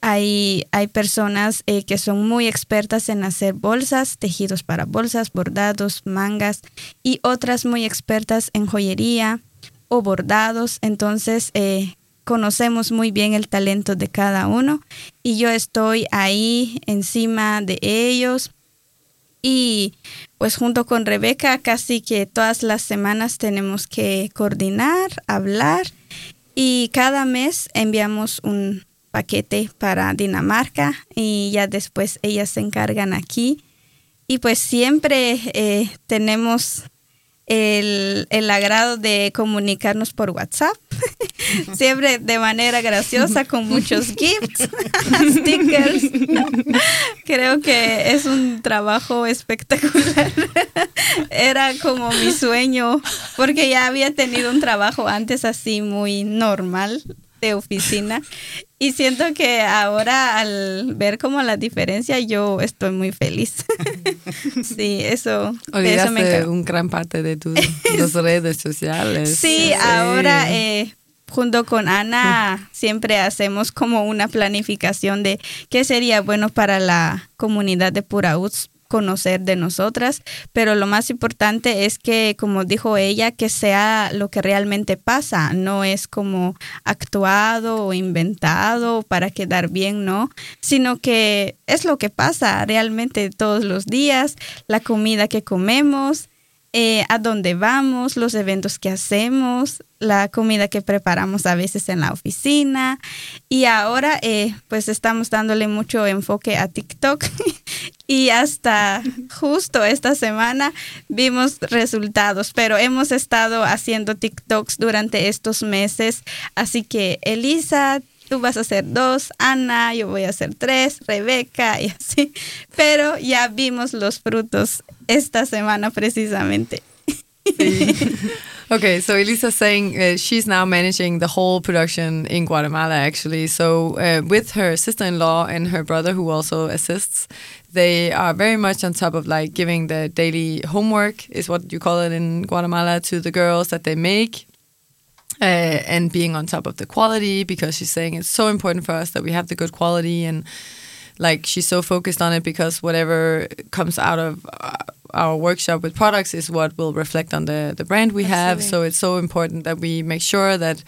Hay, hay personas eh, que son muy expertas en hacer bolsas, tejidos para bolsas, bordados, mangas y otras muy expertas en joyería o bordados. Entonces eh, conocemos muy bien el talento de cada uno y yo estoy ahí encima de ellos y pues junto con Rebeca casi que todas las semanas tenemos que coordinar, hablar y cada mes enviamos un paquete para Dinamarca y ya después ellas se encargan aquí y pues siempre eh, tenemos el, el agrado de comunicarnos por WhatsApp, (laughs) siempre de manera graciosa con muchos gifts, (laughs) stickers. (laughs) Creo que es un trabajo espectacular. Era como mi sueño, porque ya había tenido un trabajo antes así muy normal de oficina (laughs) y siento que ahora al ver como la diferencia yo estoy muy feliz. (laughs) sí, eso, de eso me Olvidaste un gran parte de (laughs) tus redes sociales. Sí, ahora eh, junto con Ana siempre hacemos como una planificación de qué sería bueno para la comunidad de Purauts conocer de nosotras, pero lo más importante es que, como dijo ella, que sea lo que realmente pasa, no es como actuado o inventado para quedar bien, no, sino que es lo que pasa realmente todos los días, la comida que comemos, eh, a dónde vamos, los eventos que hacemos, la comida que preparamos a veces en la oficina. Y ahora eh, pues estamos dándole mucho enfoque a TikTok (laughs) y hasta justo esta semana vimos resultados, pero hemos estado haciendo TikToks durante estos meses. Así que Elisa, tú vas a hacer dos, Ana, yo voy a hacer tres, Rebeca y así. Pero ya vimos los frutos esta semana precisamente. (laughs) Okay, so Elisa's saying uh, she's now managing the whole production in Guatemala, actually. So, uh, with her sister in law and her brother, who also assists, they are very much on top of like giving the daily homework, is what you call it in Guatemala, to the girls that they make. Uh, and being on top of the quality because she's saying it's so important for us that we have the good quality and like she's so focused on it because whatever comes out of uh, our workshop with products is what will reflect on the the brand we have Absolutely. so it's so important that we make sure that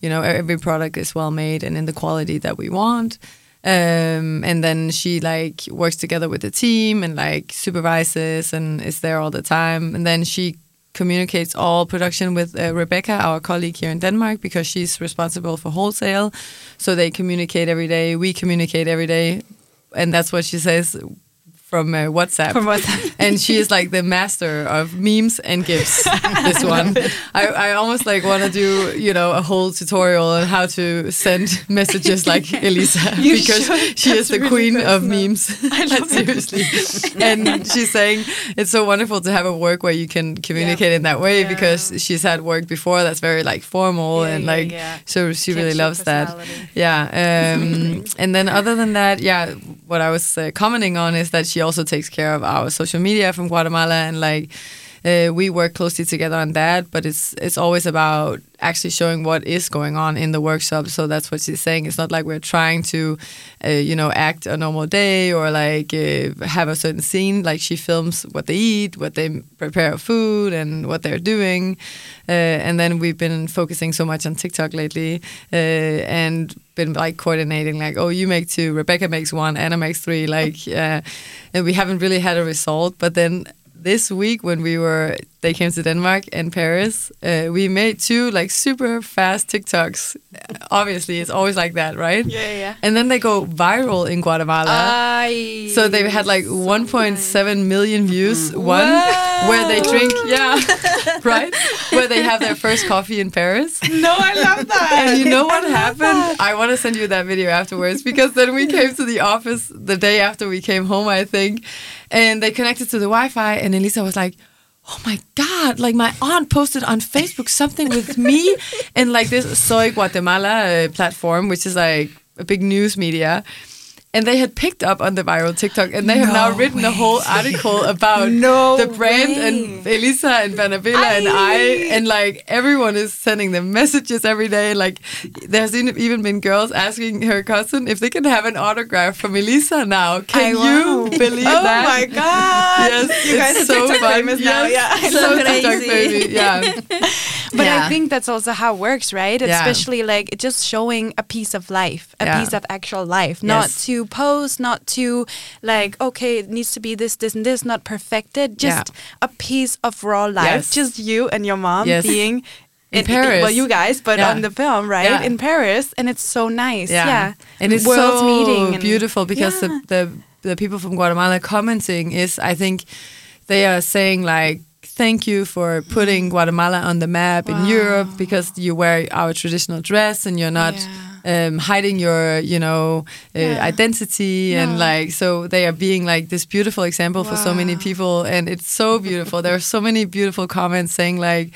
you know every product is well made and in the quality that we want Um, and then she like works together with the team and like supervises and is there all the time. And then she communicates all production with uh, Rebecca, our colleague here in Denmark, because she's responsible for wholesale. So they communicate every day. We communicate every day, and that's what she says from uh, WhatsApp. From WhatsApp. (laughs) and she is like the master of memes and gifs. this one, I, I almost like want to do you know a whole tutorial on how to send messages (laughs) like Elisa because should. she is the really queen of memes. I love it. (laughs) Seriously, and she's saying it's so wonderful to have a work where you can communicate in that way Yeah. because she's had work before that's very like formal Yeah, and like yeah. so she really loves that. Yeah. Um, and then other than that, yeah, what I was uh, commenting on is that she also takes care of our social media from Guatemala and like uh, we work closely together on that, but it's it's always about actually showing what is going on in the workshop. So that's what she's saying. It's not like we're trying to, uh, you know, act a normal day or like uh, have a certain scene. Like she films what they eat, what they prepare food, and what they're doing. Uh, and then we've been focusing so much on TikTok lately, uh, and been like coordinating. Like, oh, you make two, Rebecca makes one, Anna makes three. Like, (laughs) uh, and we haven't really had a result. But then this week when we were they came to Denmark and Paris, uh, we made two like super fast TikToks. Obviously, it's always like that, right? Yeah, yeah. And then they go viral in Guatemala. I so they've had like 1.7 million views. One where they drink, yeah, (laughs) right, where they have their first coffee in Paris. No, I love that. And you know what happened? I want to send you that video afterwards because then we came to the office the day after we came home, I think, and they connected to the Wi-Fi, and Elisa was like. Oh my God! Like my aunt posted on Facebook something with me (laughs) and like this Soy Guatemala uh, platform, which is like a big news media, and they had picked up on the viral TikTok, and they have now No written a whole article about No the brand way. and Elisa and Bernabela and I, and like everyone is sending them messages every day. Like there's even been girls asking her cousin if they can have an autograph from Elisa now. Can I- you (laughs) believe Oh that? Oh my god! Yes, you guys are so TikTok famous now. Yeah, I so love it. TikTok baby. Yeah, (laughs) But Yeah. I think that's also how it works, right? Yeah. Especially like it just showing a piece of life, a Yeah. piece of actual life, not to pose, not to like okay, it needs to be this, this, and this, not perfected. Just Yeah. a piece of raw life, Yes. just you and your mom Yes. being. In Paris. well, you guys, but Yeah. on the film, right? Yeah. In Paris, and it's so nice. Yeah, and it's World's so meeting and- beautiful because Yeah. the, the the people from Guatemala commenting is, I think, they are saying like. Thank you for putting Guatemala on the map in Europe because you wear our traditional dress and you're not um, hiding your, you know, uh, Yeah. identity and like so they are being like this beautiful example for so many people and it's so beautiful. there are so many beautiful comments saying like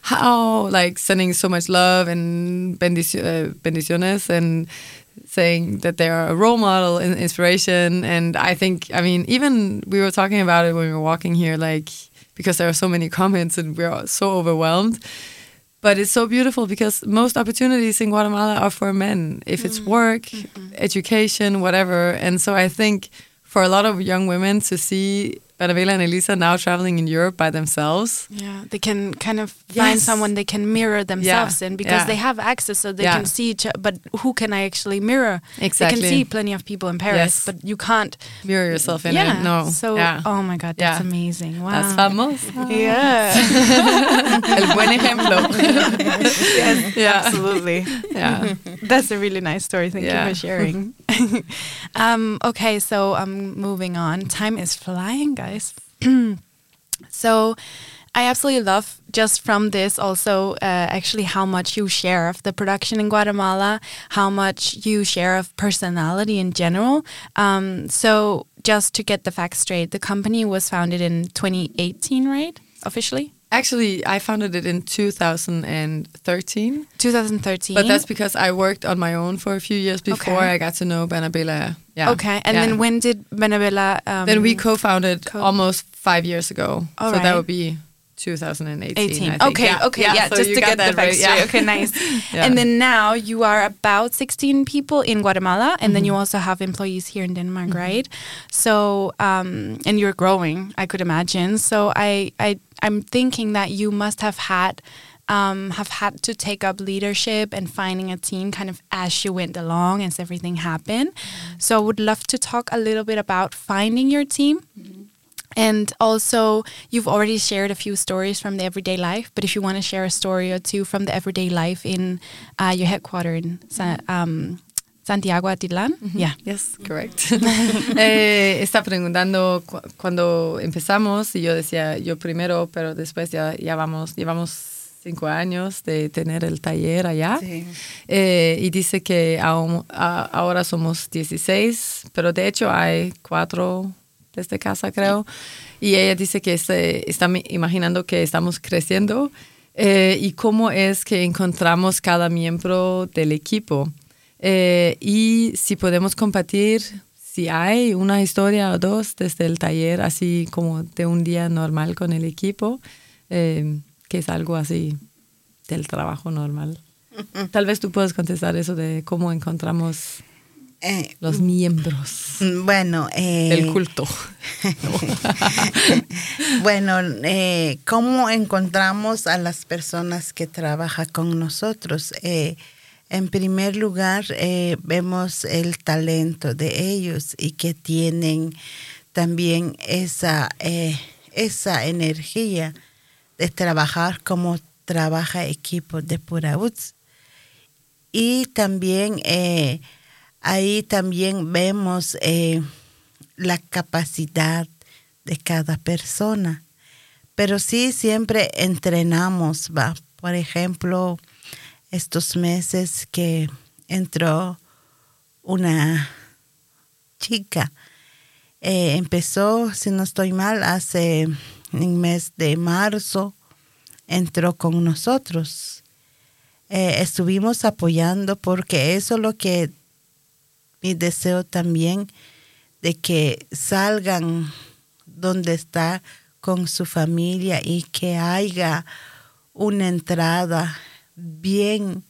how like sending so much love and bendici- uh, bendiciones and saying that they are a role model and inspiration and i think i mean even we were talking about it when we were walking here like because there are so many (laughs) comments and we're so overwhelmed. But it's so beautiful because most opportunities in guatemala are for men. If it's mm-hmm. work mm-hmm. education whatever. And so i think for a lot of young women to see Bernabela and Elisa now traveling in Europe by themselves Yeah, they can kind of find Yes. someone they can mirror themselves in because yeah. they have access, so they Yeah. can see each other. But who can I actually mirror? Exactly, They can see plenty of people in Paris, Yes. but you can't. mirror yourself in yeah. it no So, yeah. oh my God, that's Yeah. amazing. Wow. That's famoso. Yeah. (laughs) El buen ejemplo. (laughs) yes. Yeah. Absolutely. Yeah. (laughs) That's a really nice story. Thank Yeah. you for sharing. Um, okay, so I'm moving on. Time is flying, guys. (clears throat) so I absolutely love just from this also uh, actually how much you share of the production in Guatemala, how much you share of personality in general. Um, so just to get the facts straight, the company was founded in 2018, right? Officially? Actually, I founded it in 2013, 2013. but that's because I worked on my own for a few years before Okay. I got to know Bernabela. Yeah. Okay, and Yeah. then when did Bernabela? Um, Then we co-founded co- almost five years ago. All so right. that would be 2018. 18. Okay, Yeah. okay, yeah, so just to get the that facts right, yeah. Okay, nice. (laughs) Yeah. And then now you are about 16 people in Guatemala, and then you Mm-hmm. also have employees here in Denmark, right? So, um, and you're growing, I could imagine. So I, I, I'm thinking that you must have had um, have had to take up leadership and finding a team kind of as you went along as everything happened. So I would love to talk a little bit about finding your team. And also, you've already shared a few stories from the everyday life, but if you want to share a story or two from the everyday life in uh, your headquarters in Sa- um, Santiago Atitlán, yeah. Yes, correct. (laughs) eh, está preguntando cu- cuando empezamos y yo decía yo primero, pero después ya, ya vamos, llevamos cinco años de tener el taller allá. Sí. Eh, y dice que aún- a- ahora somos 16, pero de hecho hay cuatro desde casa, creo. Y ella dice que se, está imaginando que estamos creciendo eh, y cómo es que encontramos cada miembro del equipo. Eh, y si podemos compartir, si hay una historia o dos desde el taller, así como de un día normal con el equipo, eh, que es algo así del trabajo normal. Tal vez tú puedas contestar eso de cómo encontramos Eh, los miembros bueno, eh, del culto. (laughs) bueno, eh, ¿cómo encontramos a las personas que trabajan con nosotros? En primer lugar, eh, vemos el talento de ellos y que tienen también esa, eh, esa energía de trabajar como trabaja equipo de Purauts. Y también eh, ahí también vemos la capacidad de cada persona. Pero sí siempre entrenamos, va. Por ejemplo, estos meses que entró una chica, eh, empezó, si no estoy mal, hace el mes de marzo, entró con nosotros. Eh, estuvimos apoyando porque eso es lo que mi deseo también de que salgan donde está con su familia y que haya una entrada bien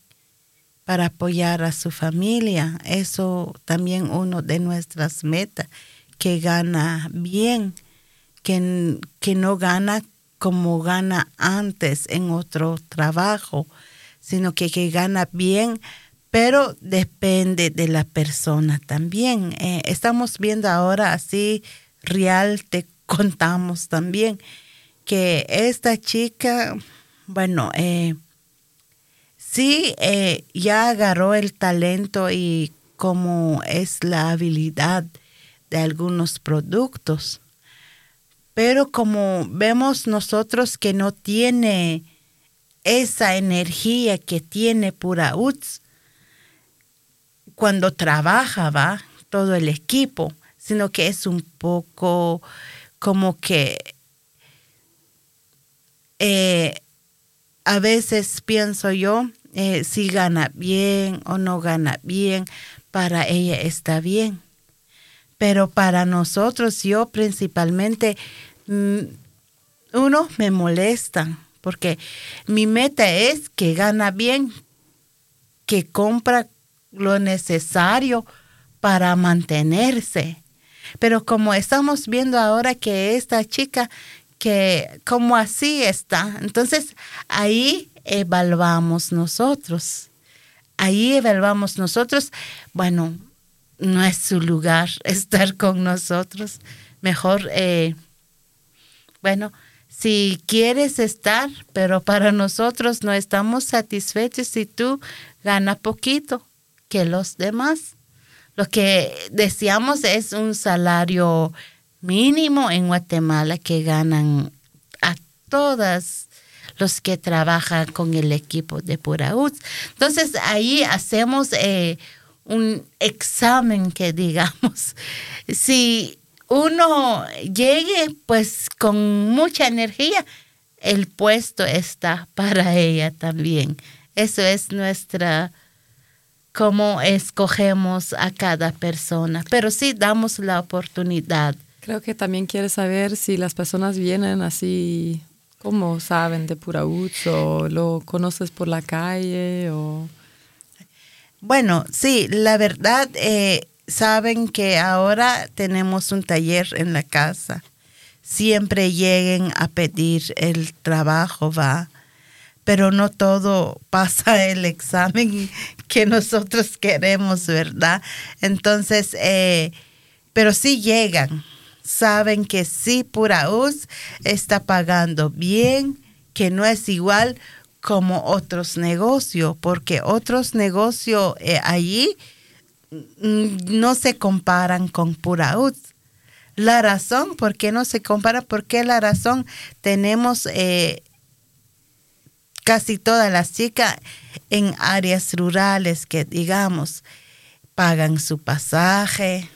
para apoyar a su familia. Eso también uno de nuestras metas, que gana bien, que, que no gana como gana antes en otro trabajo, sino que, que gana bien, pero depende de la persona también. Eh, estamos viendo ahora así, real, te contamos también, que esta chica, bueno, eh, sí, eh, ya agarró el talento y como es la habilidad de algunos productos. Pero como vemos nosotros que no tiene esa energía que tiene Pura UTS cuando trabaja, va, todo el equipo, sino que es un poco como que eh, a veces pienso yo, eh, si gana bien o no gana bien, para ella está bien. Pero para nosotros, yo principalmente, mm, uno me molesta, porque mi meta es que gana bien, que compra lo necesario para mantenerse. Pero como estamos viendo ahora que esta chica, que como así está, entonces ahí evaluamos nosotros. Ahí evaluamos nosotros, bueno, no es su lugar (laughs) estar con nosotros. Mejor, eh, bueno, si quieres estar, pero para nosotros no estamos satisfechos si tú ganas poquito que los demás. Lo que deseamos es un salario mínimo en Guatemala que ganan a todas los que trabajan con el equipo de Puraúz. Entonces ahí hacemos eh, un examen que (laughs) digamos, si uno llegue pues con mucha energía, el puesto está (laughs) para ella también. Eso es nuestra, cómo escogemos a cada persona, pero sí damos la oportunidad. Creo que también quiere saber si las personas vienen así, ¿cómo saben de lo conoces por la calle o... Bueno, sí, la verdad, eh, saben que ahora tenemos un taller en la casa. Siempre lleguen a pedir el trabajo, va. pero no todo pasa el examen (laughs) que nosotros queremos, ¿verdad? Entonces, eh, pero sí llegan, saben que sí Puraúz está pagando bien, que no es igual como otros negocios, porque otros negocios eh, allí mm, no se comparan con Puraúz. La razón, ¿por qué no se compara? Porque la razón tenemos eh, casi todas las chicas en áreas rurales que, digamos, pagan su pasaje,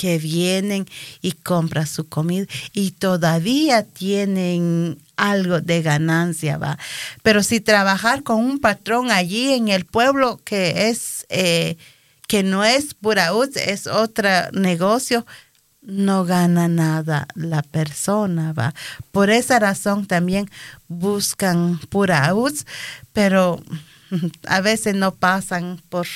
que vienen y compran su comida y todavía tienen algo de ganancia, va. Pero si trabajar con un patrón allí en el pueblo que es, eh, que no es pura es otro negocio, no gana nada la persona, va. Por esa razón también buscan pura pero (laughs) a veces no pasan por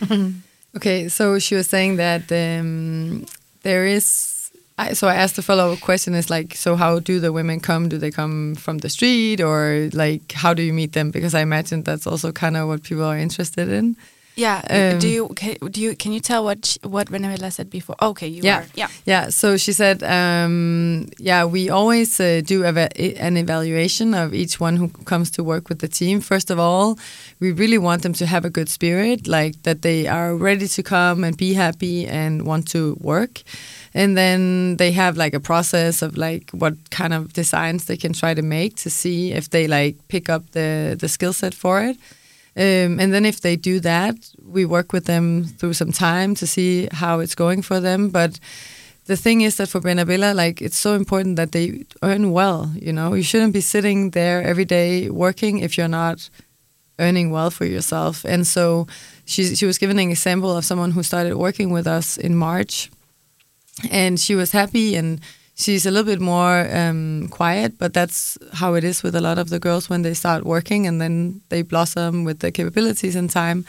(laughs) Okay, so she was saying that um, there is. I, so I asked the follow-up question: Is like, so how do the women come? Do they come from the street, or like, how do you meet them? Because I imagine that's also kind of what people are interested in. Yeah. Um, do you can, do you can you tell what she, what Bernabela said before? Okay, you yeah. Are, yeah. Yeah. So she said, um, yeah, we always uh, do an evaluation of each one who comes to work with the team. First of all, we really want them to have a good spirit, like that they are ready to come and be happy and want to work. And then they have like a process of like what kind of designs they can try to make to see if they like pick up the the skill set for it. Um, and then if they do that, we work with them through some time to see how it's going for them. But the thing is that for Bernabela, like it's so important that they earn well. You know, you shouldn't be sitting there every day working if you're not earning well for yourself. And so she she was given an example of someone who started working with us in March, and she was happy and she's a little bit more um, quiet, but that's how it is with a lot of the girls when they start working and then they blossom with the capabilities in time.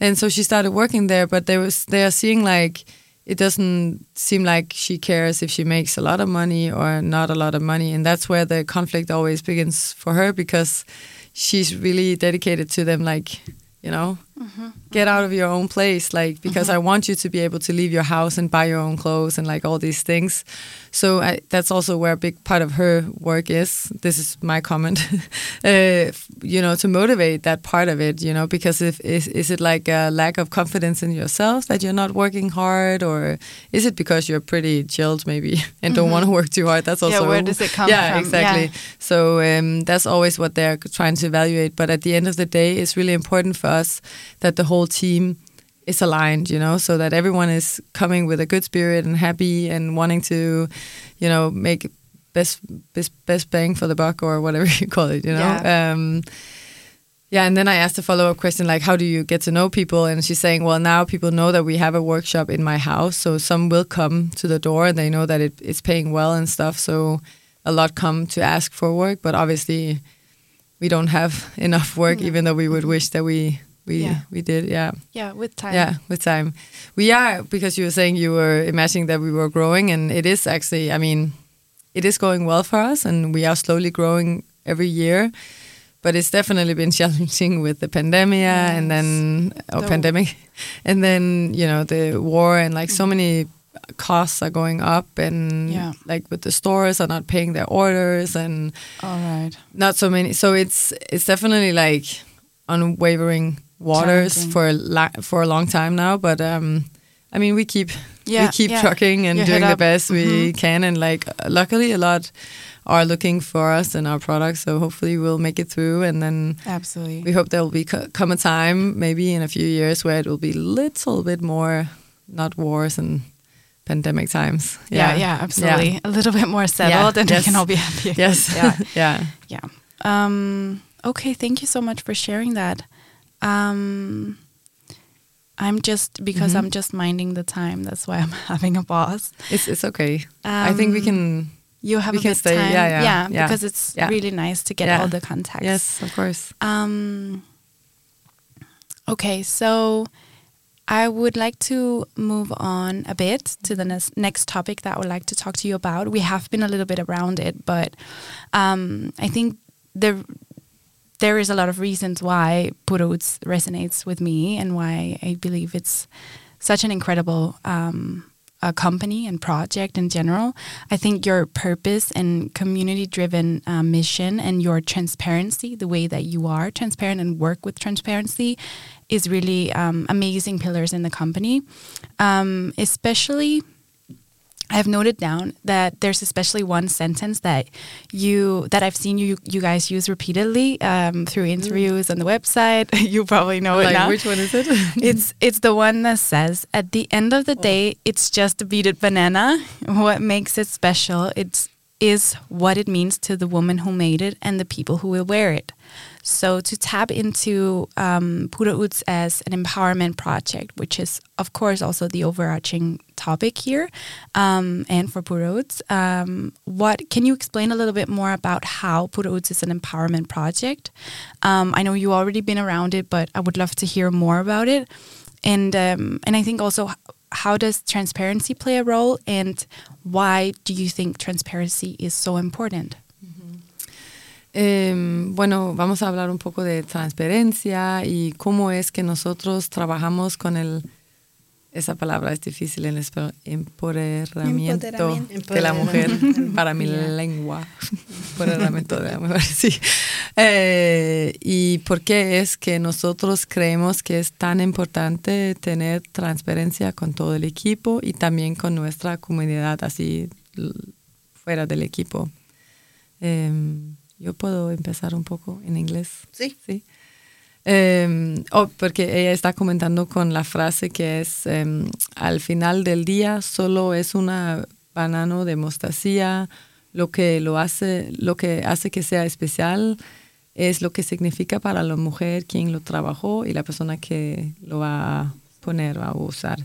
And so she started working there, but they was they are seeing like it doesn't seem like she cares if she makes a lot of money or not a lot of money, and that's where the conflict always begins for her because she's really dedicated to them, like you know mm-hmm. get out of your own place like because mm-hmm. i want you to be able to leave your house and buy your own clothes and like all these things so I, that's also where a big part of her work is this is my comment (laughs) uh, you know to motivate that part of it you know because if is, is it like a lack of confidence in yourself that you're not working hard or is it because you're pretty chilled maybe (laughs) and don't mm-hmm. want to work too hard that's also yeah where does it come yeah from exactly yeah. so um, that's always what they're trying to evaluate but at the end of the day it's really important for us that the whole team is aligned, you know, so that everyone is coming with a good spirit and happy and wanting to, you know, make best best best bang for the buck or whatever (laughs) you call it, you know. Yeah. Um, yeah, and then I asked a follow up question like, how do you get to know people? And she's saying, well, now people know that we have a workshop in my house, so some will come to the door and they know that it, it's paying well and stuff. So a lot come to ask for work, but obviously we don't have (laughs) enough work, even though we would wish that we we yeah. we did yeah yeah with time yeah with time we are because you were saying you were imagining that we were growing and it is actually i mean it is going well for us and we are slowly growing every year but it's definitely been (laughs) challenging with the pandemic yes. and then oh, the pandemic (laughs) and then you know the war and like so mm-hmm. many costs are going up and yeah. like with the stores are not paying their orders and all right not so many so it's it's definitely like unwavering waters for a for a long time now. But um, I mean, we keep yeah, we keep yeah. trucking and doing the best mm -hmm. we mm-hmm. can, and like luckily a lot are looking for us and our products. So hopefully we'll make it through, and then absolutely we hope there will be come a time, maybe in a few years, where it will be a little bit more not wars and pandemic times. Yeah, yeah, yeah absolutely. Yeah. A little bit more settled, and yes. we can all be happy. Yes, yeah, (laughs) yeah, yeah. Um, okay, thank you so much for sharing that. Um, I'm just because mm-hmm. I'm just minding the time. That's why I'm (laughs) having a pause. It's it's okay. Um, I think we can. Um, you have we a can stay. Time. Yeah, yeah, yeah, yeah, because it's yeah. really nice to get all the context. Yes, of course. Um. Okay, so I would like to move on a bit to the ne- next topic that I would like to talk to you about. We have been a little bit around it, but um, I think the there is a lot of reasons why Pura Utz resonates with me and why I believe it's such an incredible um, company and project in general. I think your purpose and community driven uh, mission and your transparency, the way that you are transparent and work with transparency, is really um, amazing pillars in the company. Um, especially I've noted down that there's especially one sentence that you that I've seen you you guys use repeatedly um, through interviews on the website. (laughs) you probably know like, it now. Which one is it? (laughs) it's it's the one that says, "At the end of the oh. day, it's just a beaded banana. What makes it special? It's is what it means to the woman who made it and the people who will wear it." So to tap into um, Pura as an empowerment project, which is of course also the overarching topic here, um, and for Pura um, what can you explain a little bit more about how Pura is an empowerment project? Um, I know you already been around it, but I would love to hear more about it. And um, and I think also how does transparency play a role, and why do you think transparency is so important? Eh, bueno, vamos a hablar un poco de transparencia y cómo es que nosotros trabajamos con el, esa palabra es difícil en español, empoderamiento, de la mujer para mi lengua. empoderamiento de la mujer, (laughs) sí. Eh, y por qué es que nosotros creemos que es tan importante tener transparencia con todo el equipo y también con nuestra comunidad así fuera del equipo. Eh, yo puedo empezar un poco en inglés. Sí. Sí. Um, oh, porque ella está comentando con la frase que es, um, al final del día solo es una banano de mostacía, lo que lo hace, lo que hace que sea especial es lo que significa para la mujer quien lo trabajó y la persona que lo va a poner, va a usar.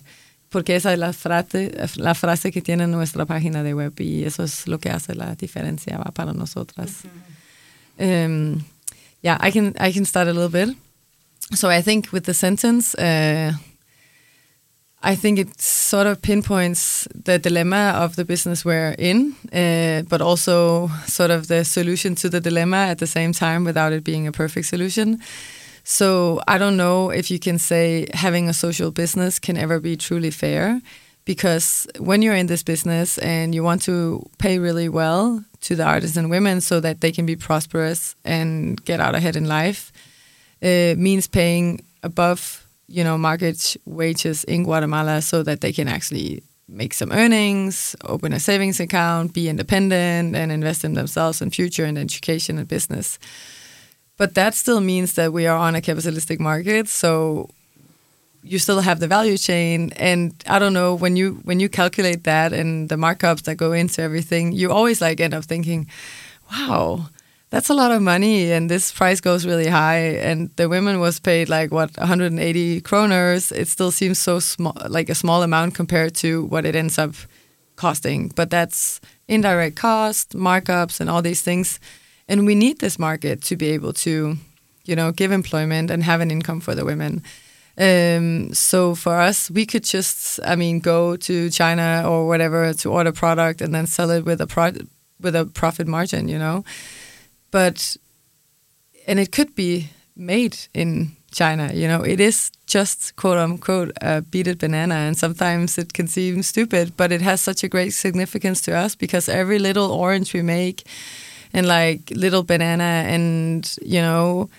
Porque esa es la frase, la frase que tiene nuestra página de web y eso es lo que hace la diferencia ¿va? para nosotras. Uh -huh. Um, yeah, I can I can start a little bit. So I think with the sentence, uh, I think it sort of pinpoints the dilemma of the business we're in, uh, but also sort of the solution to the dilemma at the same time without it being a perfect solution. So I don't know if you can say having a social business can ever be truly fair because when you're in this business and you want to pay really well to the artists and women so that they can be prosperous and get out ahead in life, it means paying above you know market wages in Guatemala so that they can actually make some earnings, open a savings account, be independent, and invest in themselves and future and education and business. But that still means that we are on a capitalistic market. So you still have the value chain. And i don't know when you when you calculate that and the markups that go into everything you always like end up thinking wow that's a lot of money and this price goes really high. And the women was paid like what 180 kroners. It still seems so small like a small amount compared to what it ends up costing. But that's indirect cost markups and all these things. And we need this market to be able to you know give employment and have an income for the women um, so for us, we could just, I mean, go to China or whatever to order product and then sell it with a pro- with a profit margin, you know. But and it could be made in China, you know. It is just quote unquote a beaded banana, and sometimes it can seem stupid, but it has such a great significance to us because every little orange we make, and like little banana, and you know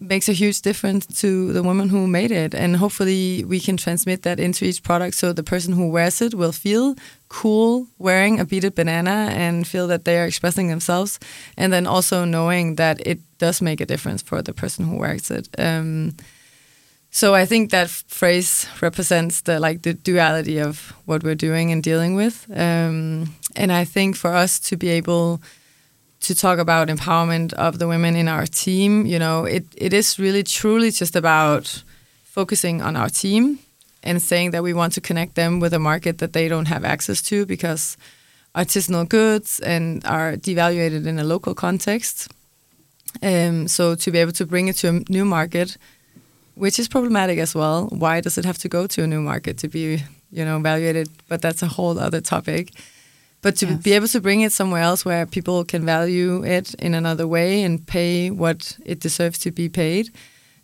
makes a huge difference to the woman who made it. And hopefully we can transmit that into each product so the person who wears it will feel cool wearing a beaded banana and feel that they are expressing themselves. And then also knowing that it does make a difference for the person who wears it. Um, so i think that phrase represents the like the duality of what we're doing and dealing with. Um, and i think for us to be able to talk about empowerment of the women in our team, you know, it, it is really truly just about focusing on our team and saying that we want to connect them with a market that they don't have access to because artisanal goods and are devaluated in a local context. Um, so to be able to bring it to a new market, which is problematic as well. Why does it have to go to a new market to be, you know, evaluated? But that's a whole other topic But to Yes. be able to bring it somewhere else where people can value it in another way and pay what it deserves to be paid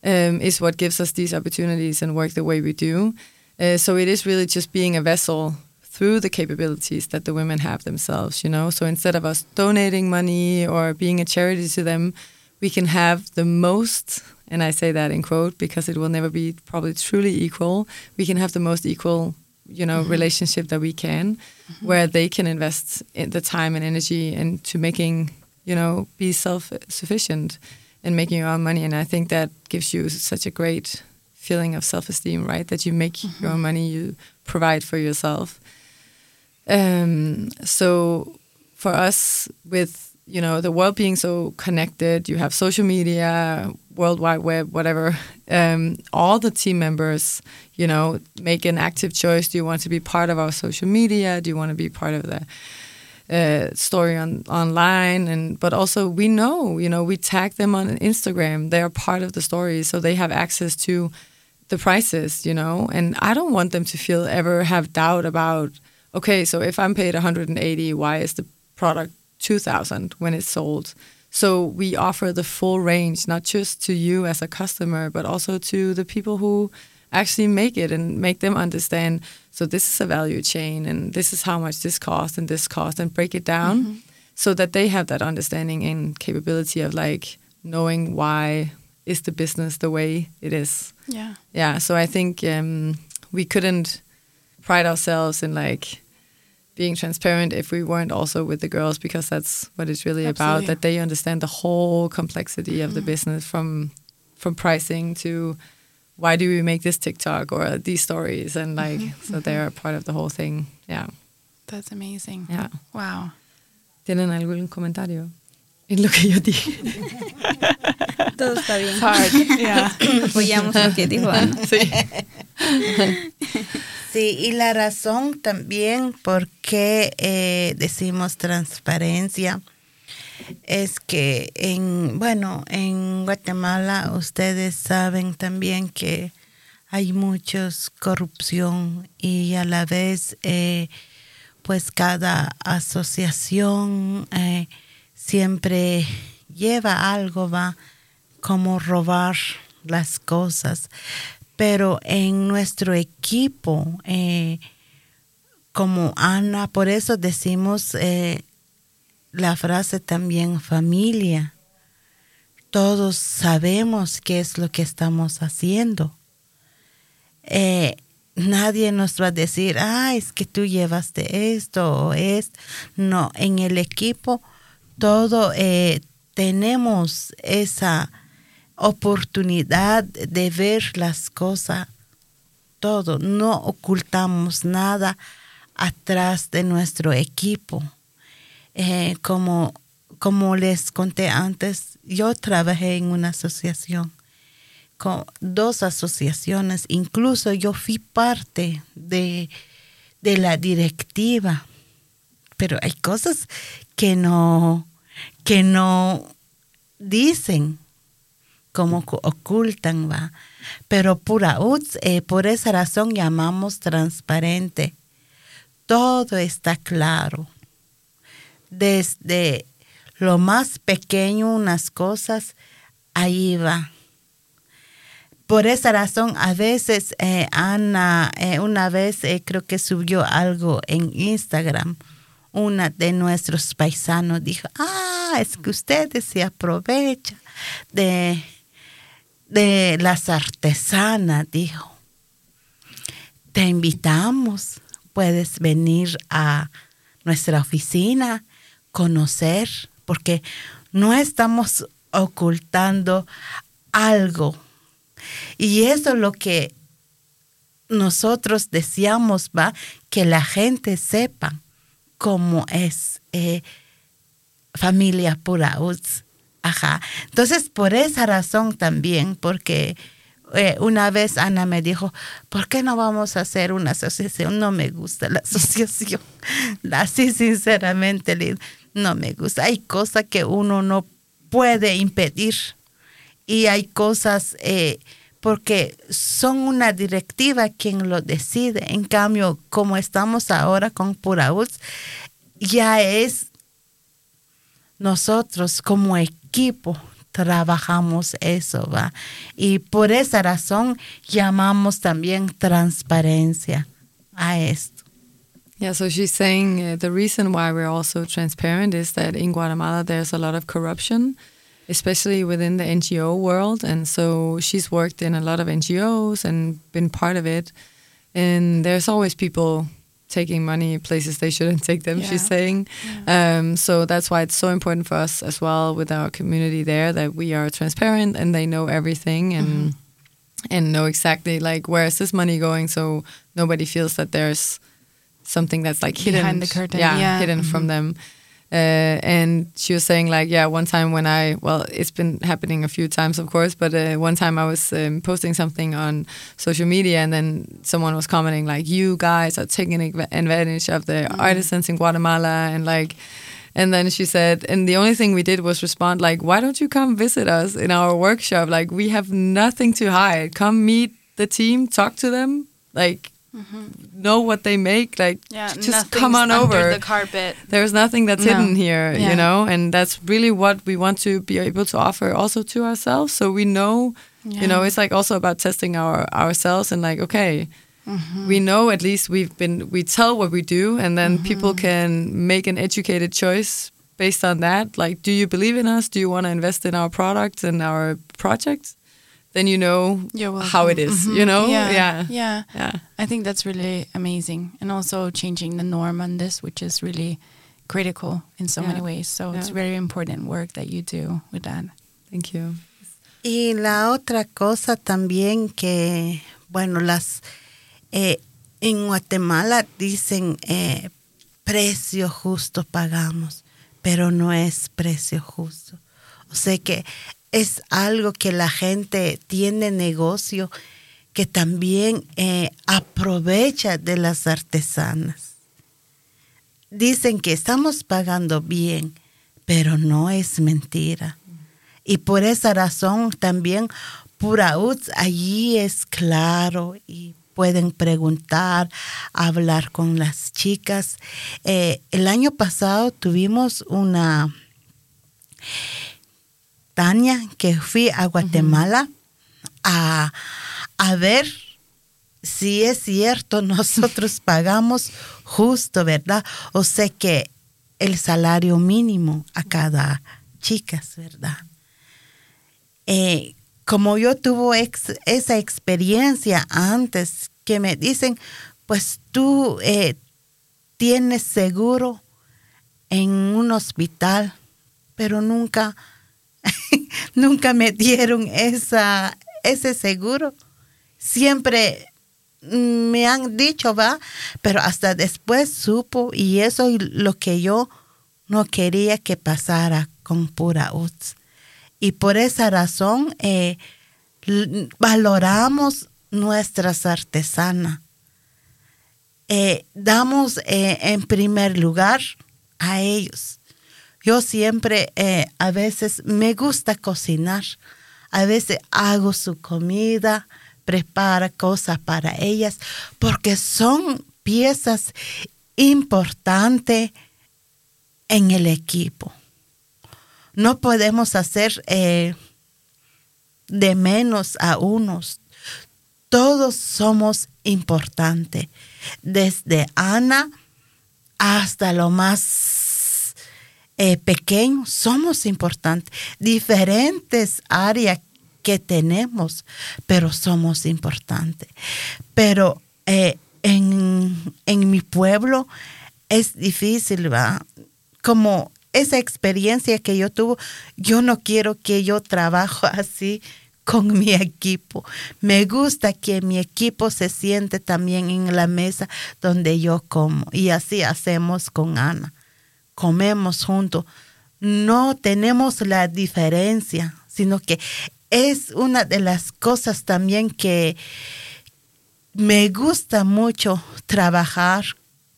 um, is what gives us these opportunities and work the way we do. Uh, so it is really just being a vessel through the capabilities that the women have themselves, you know. So instead of us donating money or being a charity to them, we can have the most, and I say that in quote because it will never be probably truly equal. We can have the most equal, you know, mm-hmm. relationship that we can, mm-hmm. where they can invest in the time and energy into making, you know, be self sufficient and making your own money. And I think that gives you such a great feeling of self esteem, right? That you make mm-hmm. your own money, you provide for yourself. Um, so for us, with you know the world being so connected, you have social media, World Wide Web, whatever. Um, all the team members, you know, make an active choice. Do you want to be part of our social media? Do you want to be part of the uh, story on online? And but also we know, you know, we tag them on Instagram. They are part of the story, so they have access to the prices, you know. And I don't want them to feel ever have doubt about okay, so if I'm paid 180, why is the product 2000 when it's sold? So we offer the full range, not just to you as a customer, but also to the people who actually make it and make them understand. So this is a value chain, and this is how much this costs and this cost, and break it down so that they have that understanding and capability of like knowing why is the business the way it is Yeah. yeah so i think um, we couldn't pride ourselves in like being transparent if we weren't also with the girls because that's what it's really about that they understand the whole complexity of the mm-hmm. business from from pricing to why do we make this tiktok or these stories and mm-hmm. like so mm-hmm. they're a part of the whole thing. Yeah. That's amazing. yeah. Wow. tienen algún comentario en lo que yo dije (laughs) Todo está bien. Hard. Yeah. Apoyamos lo que dijo Ana. (laughs) Sí, y la razón también por qué eh, decimos transparencia es que en, bueno, en Guatemala ustedes saben también que hay muchos corrupción y a la vez eh, pues cada asociación eh, siempre lleva algo, va como robar las cosas. Pero en nuestro equipo, eh, como Ana, por eso decimos eh, la frase también familia. Todos sabemos qué es lo que estamos haciendo. Eh, nadie nos va a decir, ah, es que tú llevaste esto o esto. No, en el equipo todo eh, tenemos esa oportunidad de ver las cosas, todo, no ocultamos nada atrás de nuestro equipo. Eh, como, como les conté antes, yo trabajé en una asociación, con dos asociaciones, incluso yo fui parte de, de la directiva, pero hay cosas que no, que no dicen como ocultan, va. Pero pura eh, por esa razón llamamos transparente. Todo está claro. Desde lo más pequeño, unas cosas, ahí va. Por esa razón, a veces eh, Ana, eh, una vez creo que subió algo en Instagram, una de nuestros paisanos dijo, ah, es que ustedes se aprovechan de, de las artesanas, dijo. Te invitamos, puedes venir a nuestra oficina, conocer, porque no estamos ocultando algo. Y eso es lo que nosotros deseamos, va, que la gente sepa cómo es eh, familia pura UTS. Ajá. Entonces, por esa razón también, porque eh, una vez Ana me dijo, ¿por qué no vamos a hacer una asociación? No me gusta la (laughs) asociación. Así sinceramente, no me gusta. Hay cosas que uno no puede impedir y hay cosas eh, porque son una directiva quien lo decide. En cambio, como estamos ahora con Puraúz, ya es nosotros como equipo trabajamos eso, ¿va? Y por esa razón llamamos también transparencia a esto. Yeah, so she's saying uh, the reason why we're also transparent is that in Guatemala there's a lot of corruption, especially within the NGO world. And so she's worked in a lot of NGOs and been part of it. And there's always people taking money places they shouldn't take them, yeah. she's saying. Yeah. Um, so that's why it's so important for us as well with our community there that we are transparent and they know everything and mm-hmm. and know exactly like where is this money going so nobody feels that there's something that's like hidden behind the curtain yeah, yeah. hidden mm-hmm. from them uh, and she was saying like yeah one time when i well it's been happening a few times of course but uh, one time i was um, posting something on social media and then someone was commenting like you guys are taking advantage of the mm. artisans in guatemala and like and then she said and the only thing we did was respond like why don't you come visit us in our workshop like we have nothing to hide come meet the team talk to them like Mm-hmm. know what they make like yeah, just come on over the carpet there's nothing that's no. hidden here yeah. you know and that's really what we want to be able to offer also to ourselves so we know yeah. you know it's like also about testing our ourselves and like okay mm-hmm. we know at least we've been we tell what we do and then mm-hmm. people can make an educated choice based on that like do you believe in us do you want to invest in our products and our projects then you know how it is, mm-hmm. you know? Yeah. yeah. Yeah. Yeah. I think that's really amazing. And also changing the norm on this, which is really critical in so yeah. many ways. So yeah. it's very important work that you do with that. Thank you. Y la otra cosa también que, bueno, las eh, en Guatemala dicen eh, precio justo pagamos, pero no es precio justo. O sea que es algo que la gente tiene negocio que también eh, aprovecha de las artesanas. Dicen que estamos pagando bien, pero no es mentira. Y por esa razón también Purauts allí es claro y pueden preguntar, hablar con las chicas. Eh, el año pasado tuvimos una Tania, que fui a Guatemala a, ver si es cierto, (laughs) nosotros pagamos justo, ¿verdad? O sé que el salario mínimo a cada chica, ¿verdad? Eh, como yo tuve esa experiencia antes, que me dicen, pues tú eh, tienes seguro en un hospital, pero nunca (laughs) nunca me dieron esa, ese seguro. Siempre me han dicho, va, pero hasta después supo y eso es lo que yo no quería que pasara con Pura UTS. Y por esa razón eh, valoramos nuestras artesanas. Eh, damos eh, en primer lugar a ellos. Yo siempre, eh, a veces me gusta cocinar, a veces hago su comida, prepara cosas para ellas, porque son piezas importantes en el equipo. No podemos hacer eh, de menos a unos. Todos somos importantes, desde Ana hasta lo más eh, pequeños, somos importantes, diferentes áreas que tenemos, pero somos importantes. Pero eh, en, en, mi pueblo es difícil, ¿va? Como esa experiencia que yo tuve, yo no quiero que yo trabajo (laughs) así con mi equipo. Me gusta que mi equipo se siente también en la mesa donde yo como. Y así hacemos con Ana comemos juntos, no tenemos la diferencia, sino que es una de las cosas también que me gusta mucho trabajar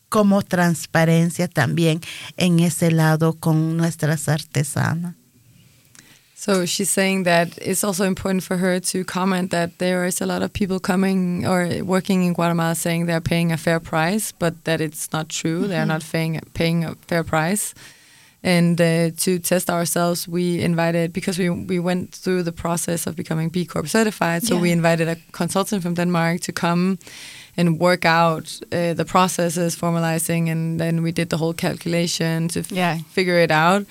como transparencia también en ese lado con nuestras artesanas. So she's saying that it's also important for her to comment that there is a lot of people coming or working in Guatemala saying they're paying a fair price, but that it's not true. They're not paying paying a fair price. And uh, to test ourselves, we invited because we we went through the process of becoming B Corp certified. So Yeah. we invited a consultant from Denmark to come and work out uh, the processes, formalizing, and then we did the whole calculation to f- Yeah. figure it out.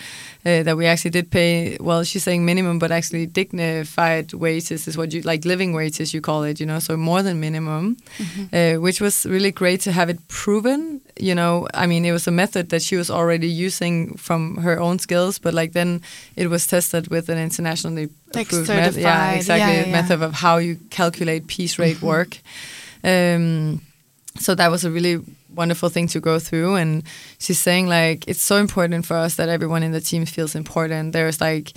Uh, that we actually did pay. Well, she's saying minimum, but actually dignified wages is what you like living wages you call it. You know, so more than minimum, uh, which was really great to have it proven. You know, I mean, it was a method that she was already using from her own skills, but like then it was tested with an internationally Like approved method. Yeah, exactly. Yeah, yeah. Method of how you calculate piece rate (laughs) work. Um, so that was a really wonderful thing to go through. And she's saying like it's so important for us that everyone in the team feels important. There's like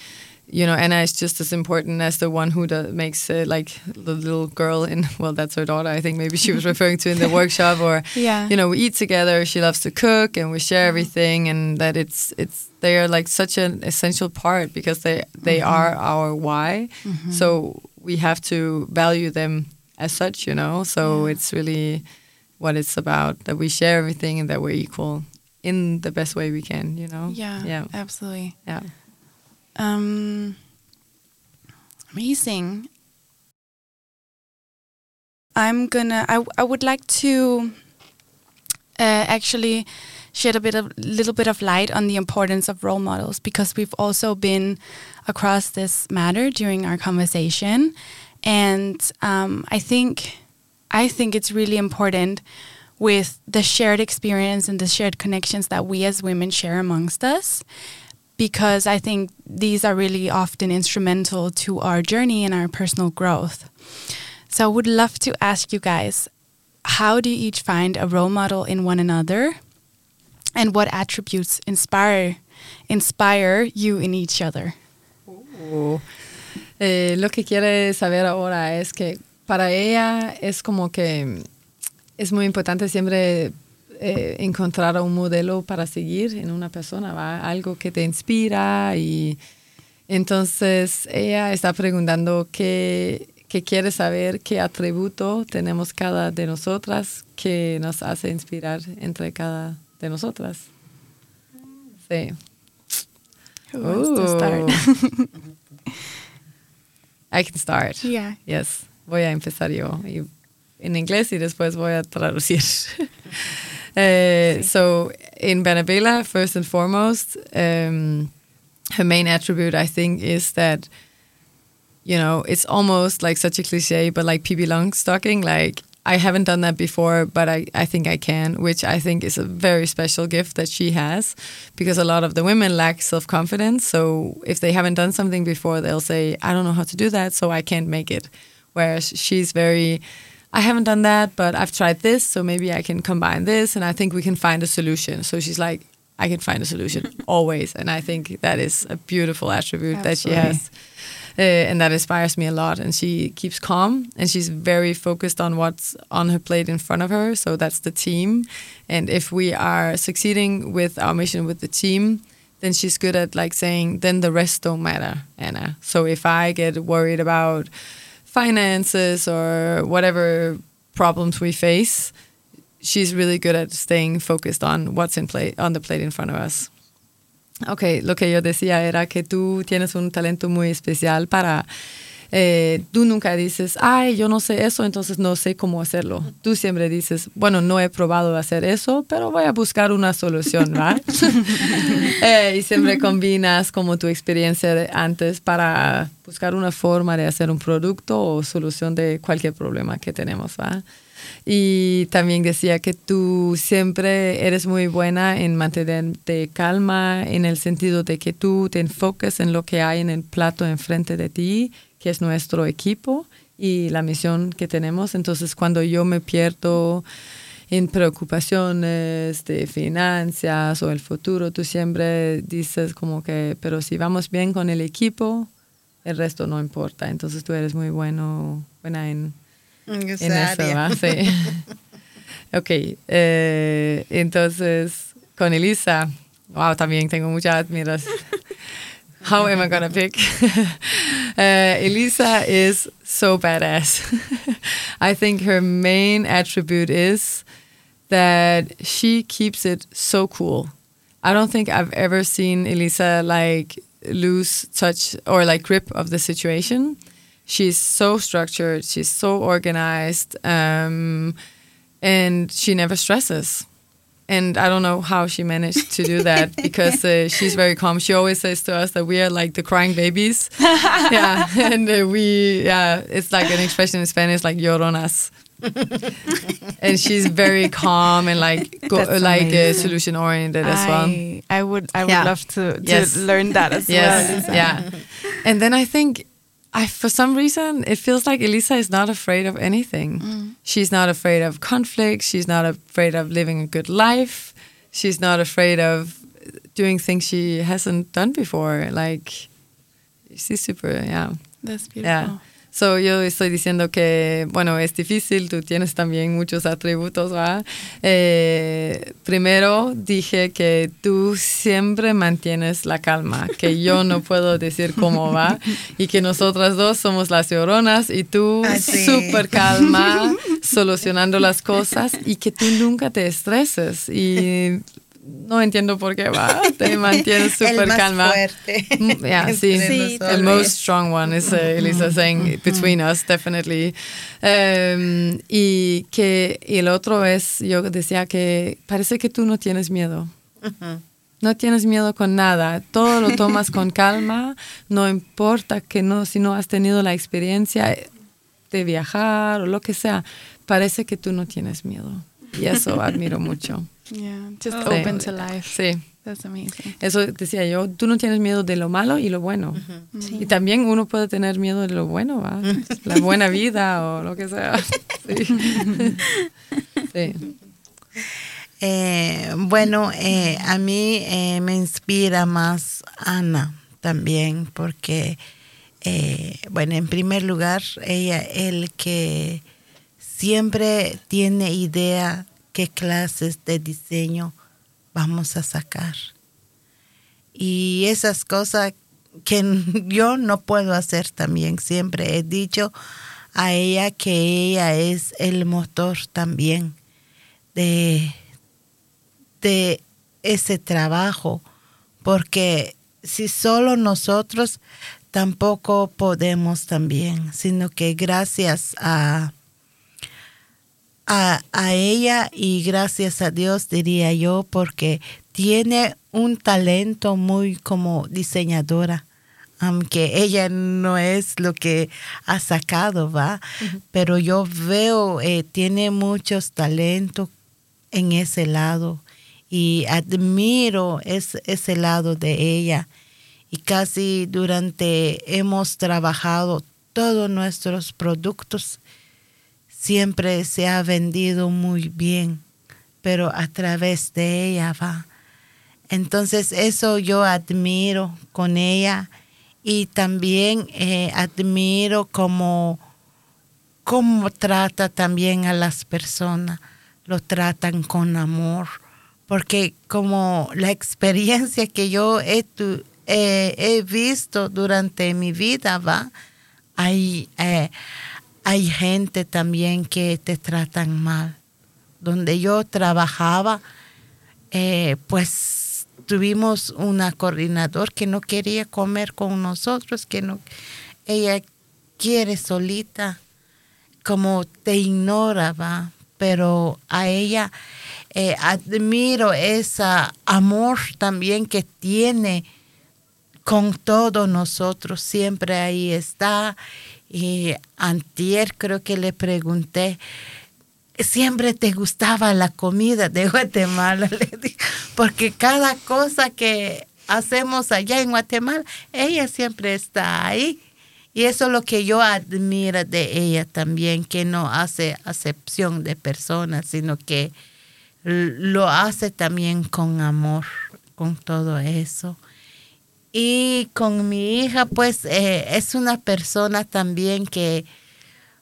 you know anna is just as important as the one who do, makes uh, like the little girl in (laughs) well that's her daughter. I think maybe she was (laughs) referring to in the workshop or Yeah. you know we eat together. She loves to cook and we share everything and that it's it's they are like such an essential part because they they are our why. So we have to value them as such you know so it's really what it's about that we share everything and that we're equal in the best way we can you know Yeah. yeah Absolutely. yeah Um, amazing. I'm gonna. I I would like to uh, actually shed a bit of little bit of light on the importance of role models because we've also been across this matter during our conversation, and um, I think I think it's really important with the shared experience and the shared connections that we as women share amongst us because I think these are really often instrumental to our journey and our personal growth. So I would love to ask you guys how do you each find a role model in one another and what attributes inspire inspire you in each other? Oh. Eh, lo que quiere saber ahora es que para ella es como que es muy importante siempre eh, encontrar un modelo para seguir en una persona, ¿va? algo que te inspira y entonces ella está preguntando qué, qué quiere saber, qué atributo tenemos cada de nosotras que nos hace inspirar entre cada de nosotras. Sí. Who wants to start? I can start. yeah. Yes, voy a empezar yo y- en inglés y después voy a traducir. (laughs) uh, So, in Bernabela, first and foremost, um, her main attribute, I think, is that, you know, it's almost like such a cliche, but like Pippi Longstocking, like, I haven't done that before, but I, I think I can, which I think is a very special gift that she has because a lot of the women lack self confidence. So if they haven't done something before, they'll say, I don't know how to do that, so I can't make it. Whereas she's very, I haven't done that, but I've tried this, so maybe I can combine this and I think we can find a solution. So she's like, I can find a solution (laughs) always. And I think that is a beautiful attribute that she has. Uh, and that inspires me a lot. And she keeps calm and she's very focused on what's on her plate in front of her. So that's the team. And if we are succeeding with our mission with the team, then she's good at like saying, then the rest don't matter, Anna. So if I get worried about finances or whatever problems we face, she's really good at staying focused on what's in play on the plate in front of us. Ok, lo que yo decía era que tú tienes un talento muy especial para... eh, tú nunca dices, ay, yo no sé eso, entonces no sé cómo hacerlo. Tú siempre dices, bueno, no he probado hacer eso, pero voy a buscar una solución, ¿va? (laughs) Eh, y siempre combinas como tu experiencia de antes para buscar una forma de hacer un producto o solución de cualquier problema que tenemos, ¿va? Y también decía que tú siempre eres muy buena en mantenerte calma, en el sentido de que tú te enfoques en lo que hay en el plato enfrente de ti, que es nuestro equipo y la misión que tenemos. Entonces, cuando yo me pierdo en preocupaciones de finanzas o el futuro, tú siempre dices como que, pero si vamos bien con el equipo, el resto no importa. Entonces, tú eres muy bueno, buena en En eso, área. Sí. (laughs) ok, eh, entonces con Elisa, wow, también tengo mucha admiración. (laughs) how am I gonna pick? uh, (laughs) Elisa is so badass. I think her main attribute is that she keeps it so cool. I don't think I've ever seen Elisa like lose touch or like grip of the situation. She's so structured. She's so organized, um, and she never stresses and I don't know how she managed to do that (laughs) because uh, she's very calm. She always says to us that we are like the crying babies. (laughs) yeah, (laughs) and uh, we yeah, it's like an expression in Spanish like lloronas. and she's very calm and like go, like uh, solution oriented as well. I would I would yeah. love to, to yes. learn that as yes. well. Yeah, and then I think I, for some reason, it feels like Elisa is not afraid of anything. Mm. She's not afraid of conflict. She's not afraid of living a good life. She's not afraid of doing things she hasn't done before. Like, she's super, yeah. That's beautiful. Yeah. So, yo estoy diciendo que, bueno, es difícil, tú tienes también muchos atributos, ¿va? Eh, primero dije que tú siempre mantienes la calma, que yo no (laughs) puedo decir cómo va, y que nosotras dos somos las lloronas y tú ah, súper calma, (laughs) solucionando las cosas, y que tú nunca te estreses. Y no entiendo por qué va, te (laughs) mantienes súper calma. Fuerte. Mm, yeah, (laughs) sí, sí el most strong one is uh, Elisa saying between us, definitely. Um, y que y el otro es, yo decía que parece que tú no tienes miedo. No tienes miedo con nada, todo lo tomas con (laughs) calma, no importa que no, si no has tenido la experiencia de viajar o lo que sea, parece que tú no tienes miedo. Y eso admiro mucho. Yeah, just oh. open to life. Sí. That's amazing. Eso decía yo, tú no tienes miedo de lo malo y lo bueno. sí. Y también uno puede tener miedo de lo bueno, ¿va? La buena vida o lo que sea. Sí. (laughs) sí. Eh, bueno, eh, a mí eh, me inspira más Ana también, porque, eh, bueno, en primer lugar, ella, el que siempre tiene idea qué clases de diseño vamos a sacar. Y esas cosas que (laughs) yo no puedo hacer también. Siempre he dicho a ella que ella es el motor también de, de ese trabajo, porque si solo nosotros tampoco podemos también, sino que gracias a a, ella y gracias a Dios diría yo porque tiene un talento muy como diseñadora aunque ella no es lo que ha sacado, ¿va? Pero yo veo, eh, tiene muchos talentos en ese lado y admiro ese lado de ella. Y casi durante hemos trabajado todos nuestros productos siempre se ha vendido muy bien, pero a través de ella va. Entonces eso yo admiro con ella y también eh, admiro cómo, cómo trata también a las personas, lo tratan con amor, porque como la experiencia que yo he, he visto durante mi vida va, hay... Eh, hay gente también que te tratan mal. Donde yo trabajaba, eh, pues tuvimos una coordinador que no quería comer con nosotros, que no, ella quiere solita, como te ignora, va. Pero a ella eh, admiro ese amor también que tiene con todos nosotros, siempre ahí está y antier creo que le pregunté, siempre te gustaba la comida de Guatemala, (laughs) porque cada cosa que hacemos allá en Guatemala, ella siempre está ahí. Y eso es lo que yo admiro de ella también, que no hace acepción de personas, sino que lo hace también con amor, con todo eso. Y con mi hija, pues eh, es una persona también que,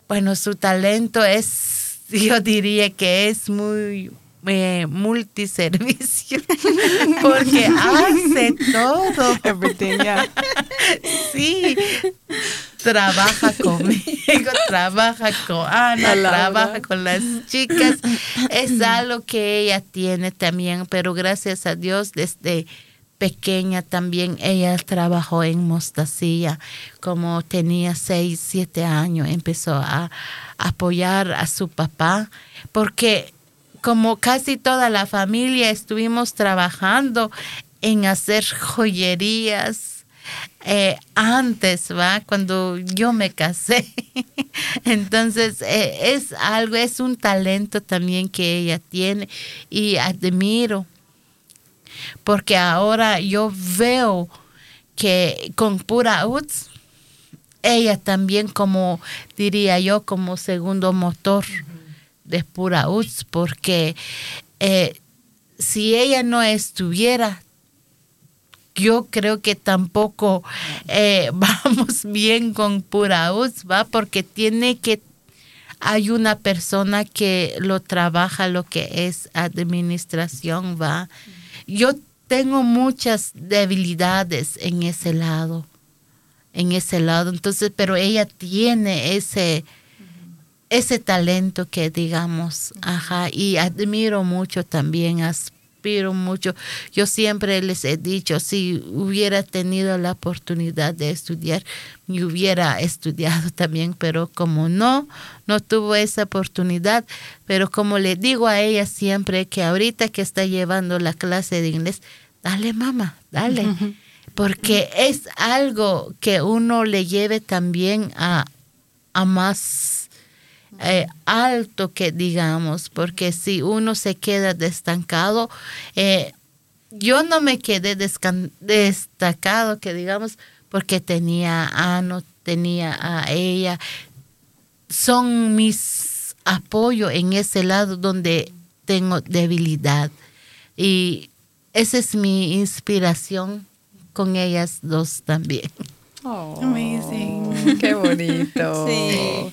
bueno, su talento es, (laughs) yo diría que es muy, eh, multiservicio (laughs) porque hace todo. (laughs) Everything, yeah. sí. Trabaja conmigo, trabaja con Ana, trabaja con las chicas. Es (clears throat) algo que ella tiene también, pero gracias a Dios desde pequeña también ella trabajó en Mostacilla. Como tenía seis, siete años, empezó a apoyar a su papá porque como casi toda la familia estuvimos trabajando en hacer joyerías eh, antes, ¿va? Cuando yo me casé. (laughs) Entonces, eh, es algo, es un talento también que ella tiene y admiro. Porque ahora yo veo que con Pura Uts, ella también como, diría yo, como segundo motor de Pura Uts, porque eh, si ella no estuviera, yo creo que tampoco eh, (laughs) vamos bien con Pura Uts, ¿va? Porque tiene que, hay una persona que lo trabaja lo que es administración, ¿va? Yo tengo muchas debilidades en ese lado, en ese lado, entonces, pero ella tiene ese ese talento que digamos, ajá, y admiro mucho también, aspiro mucho. Yo siempre les he dicho, si hubiera tenido la oportunidad de estudiar, me hubiera (laughs) estudiado también, pero como no, no tuvo esa oportunidad, pero como le digo a ella siempre que ahorita que está llevando la clase de inglés, dale mamá, dale. Porque es algo que uno le lleve también a, a más eh, alto que digamos, porque si uno se queda destacado, eh, yo no me quedé destacado, que digamos, porque tenía a no tenía a ella. Son mis apoyos en ese lado donde tengo debilidad. Y esa es mi inspiración con ellas dos también. Oh, Amazing. Qué bonito. sí.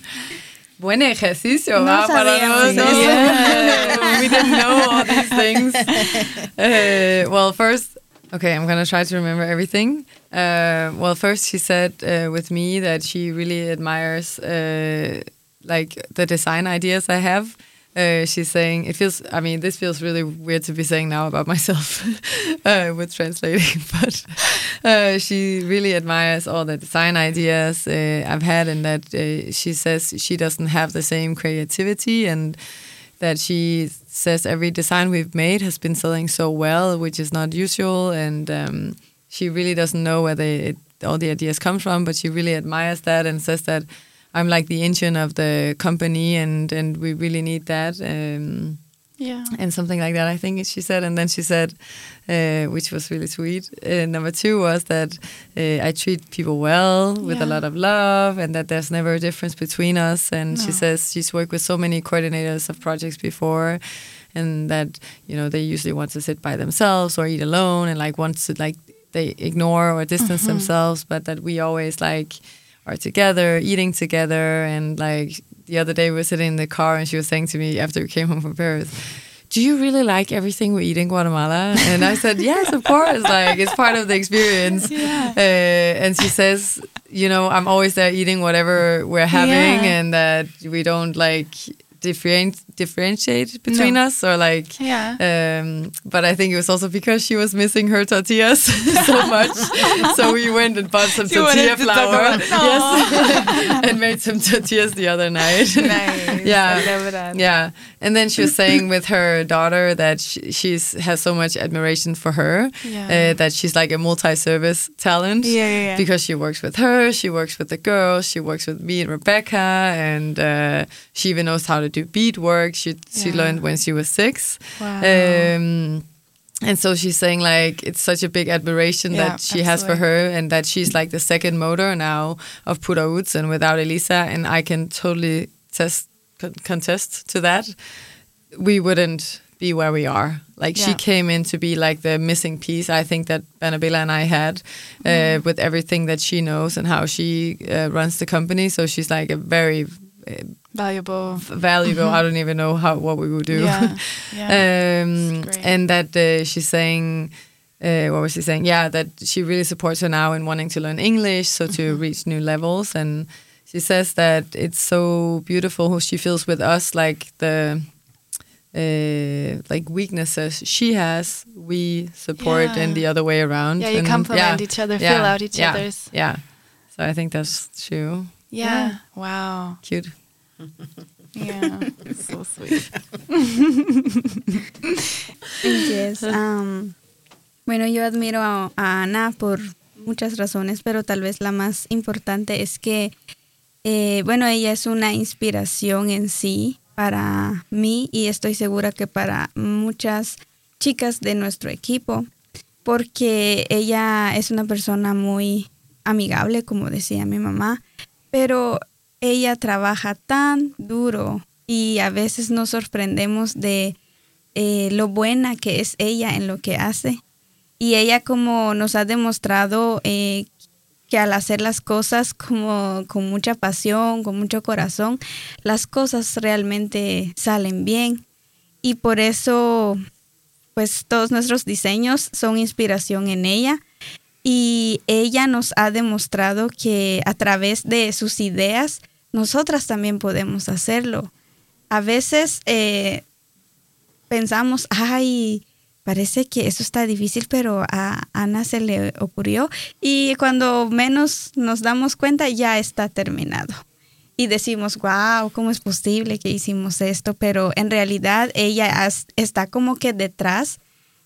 Buen ejercicio, no ¿va? Para yeah. we didn't know all these things. (laughs) Uh, well, first, okay, I'm going to try to remember everything. Uh, well, first, she said uh, with me that she really admires uh, like the design ideas I have. Uh, she's saying it feels. I mean, this feels really weird to be saying now about (laughs) myself uh, with translating, (laughs) but uh, she really admires all the design ideas uh, I've had, and that uh, she says she doesn't have the same creativity, and that she says every design we've made has been selling so well, which is not usual, and um, she really doesn't know where they, all the ideas come from, but she really admires that and says that I'm like the engine of the company, and and we really need that. Um, yeah, and something like that. I think she said, and then she said, uh, which was really sweet. Uh, number two was that uh, I treat people well with yeah. a lot of love, and that there's never a difference between us. And no. she says she's worked with so many coordinators of projects before, and that you know they usually want to sit by themselves or eat alone, and like want to like they ignore or distance mm -hmm. themselves, but that we always like are together, eating together. And like the other day, we were sitting in the car, and she was saying to me after we came home from Paris, do you really like everything we eat in Guatemala? And I said, (laughs) yes, of course. Like it's part of the experience. Yeah. Uh, and she says, you know, I'm always there eating whatever we're having, yeah. and that we don't like different differentiate between no. us or like yeah. um, but i think it was also because she was missing her tortillas (laughs) so much. So we went and bought some (laughs) tortilla flour. (laughs) yes. And made some tortillas the other night. Nice. yeah. Yeah. And then she was saying with her daughter that she, she's has so much admiration for her yeah. uh, that she's like a multi-service talent yeah, yeah, yeah, because she works with her she works with the girls she works with me and rebecca and uh, she even knows how to do bead work she she yeah. learned when she was six. Wow. Um, and so she's saying like it's such a big admiration yeah, that she absolutely. has for her and that she's like the second motor now of Pura Utz and without Elisa and I can totally test contest to that we wouldn't be where we are like yeah. she came in to be like the missing piece I think that Bernabela and I had uh, mm. with everything that she knows and how she uh, runs the company so she's like a very valuable valuable i don't even know how what we would do yeah, (laughs) yeah. um, and that uh, she's saying uh, what was she saying yeah that she really supports her now in wanting to learn english so to mm-hmm. reach new levels and she says that it's so beautiful who she feels with us like the uh, like weaknesses she has, we support Yeah. and the other way around. yeah you And, complement each other fill out each other's Yeah. So I think that's true. Yeah, wow. Cute. yeah. (laughs) So sweet. (laughs) Yes, um, bueno, yo admiro a, a Ana por muchas razones, pero tal vez la más importante es que, eh, bueno, ella es una inspiración en sí para mí y estoy segura que para muchas chicas de nuestro equipo, porque ella es una persona muy amigable, como decía mi mamá, pero ella trabaja tan duro y a veces nos sorprendemos de eh, lo buena que es ella en lo que hace. Y ella como nos ha demostrado eh, que al hacer las cosas como con mucha pasión, con mucho corazón, las cosas realmente salen bien. Y por eso, pues todos nuestros diseños son inspiración en ella. Y ella nos ha demostrado que a través de sus ideas, nosotras también podemos hacerlo. A veces eh, pensamos, ay, parece que eso está difícil, pero a Ana se le ocurrió y cuando menos nos damos cuenta ya está terminado. Y decimos, wow, ¿cómo es posible que hicimos esto? Pero en realidad ella está como que detrás,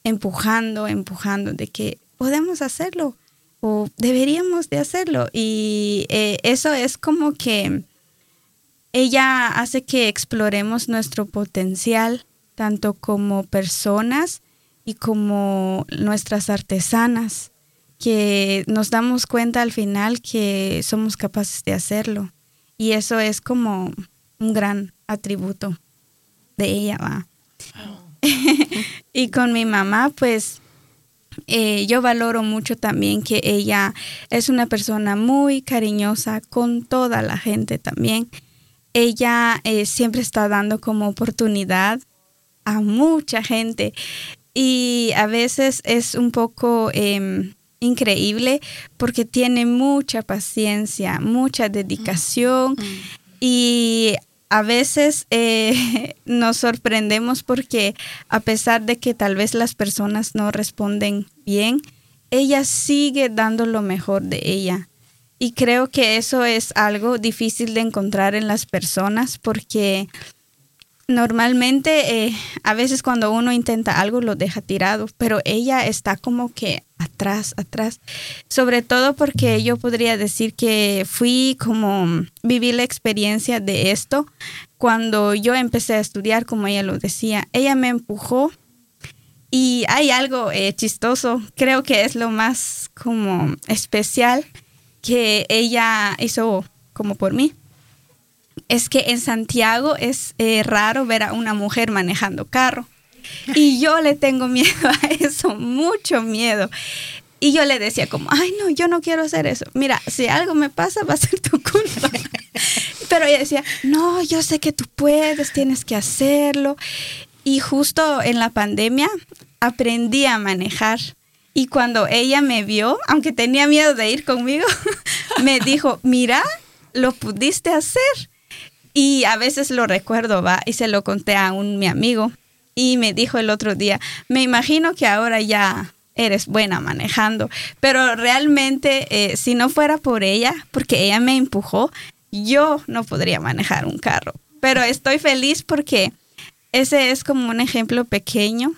empujando, empujando, de que podemos hacerlo o deberíamos de hacerlo. Y eh, eso es como que ella hace que exploremos nuestro potencial, tanto como personas y como nuestras artesanas, que nos damos cuenta al final que somos capaces de hacerlo. Y eso es como un gran atributo de ella, ¿va? (laughs) y con mi mamá, pues eh, yo valoro mucho también que ella es una persona muy cariñosa con toda la gente también. Ella eh, siempre está dando como oportunidad a mucha gente y a veces es un poco em, increíble porque tiene mucha paciencia, mucha dedicación y a veces eh, (laughs) nos sorprendemos porque a pesar de que tal vez las personas no responden bien, ella sigue dando lo mejor de ella. Y creo que eso es algo difícil de encontrar en las personas porque normalmente eh, a veces cuando uno intenta algo lo deja tirado, pero ella está como que atrás, atrás. Sobre todo porque yo podría decir que fui como viví la experiencia de esto cuando yo empecé a estudiar, como ella lo decía. Ella me empujó y hay algo eh, chistoso, creo que es lo más como especial que ella hizo como por mí es que en Santiago es eh, raro ver a una mujer manejando carro. Y yo le tengo miedo a eso, mucho miedo. Y yo le decía como, ay no, yo no quiero hacer eso. Mira, si algo me pasa va a ser tu culpa. (laughs) Pero ella decía, no, yo sé que tú puedes, tienes que hacerlo. Y justo en la pandemia aprendí a manejar. Y cuando ella me vio, aunque tenía miedo de ir conmigo, (laughs) me dijo, mira, lo pudiste hacer. Y a veces lo recuerdo, va, y se lo conté a un mi amigo. Y me dijo el otro día, me imagino que ahora ya eres buena manejando, pero realmente eh, si no fuera por ella, porque ella me empujó, yo no podría manejar un carro. Pero estoy feliz porque ese es como un ejemplo pequeño,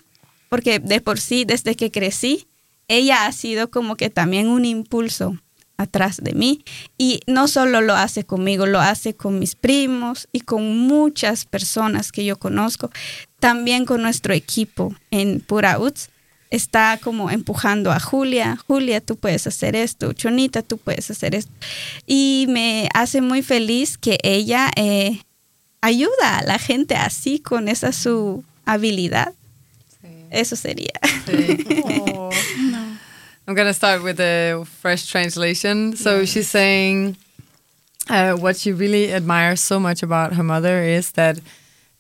porque de por sí, desde que crecí, ella ha sido como que también un impulso atrás de mí y no solo lo hace conmigo, lo hace con mis primos y con muchas personas que yo conozco, también con nuestro equipo en Pura Uts. Está como empujando a Julia, Julia, tú puedes hacer esto, Chonita, tú puedes hacer esto. Y me hace muy feliz que ella eh, ayuda a la gente así con esa su habilidad. Eso sería. (laughs) (laughs) Oh. I'm gonna start with a fresh translation. So she's saying uh, what she really admires so much about her mother is that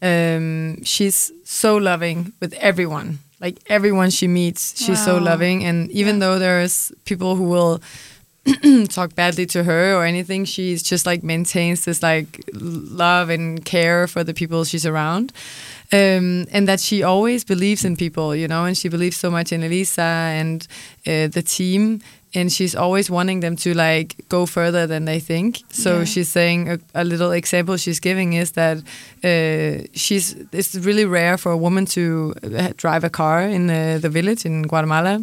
um, she's so loving with everyone. Like everyone she meets, she's so loving. And even though there's people who will (clears throat) talk badly to her or anything, she's just like maintains this like love and care for the people she's around. Um, and that she always believes in people, you know, and she believes so much in Elisa and uh, the team and she's always wanting them to like go further than they think. So Yeah. she's saying a, a little example she's giving is that uh, she's it's really rare for a woman to uh, drive a car in uh, the village in Guatemala.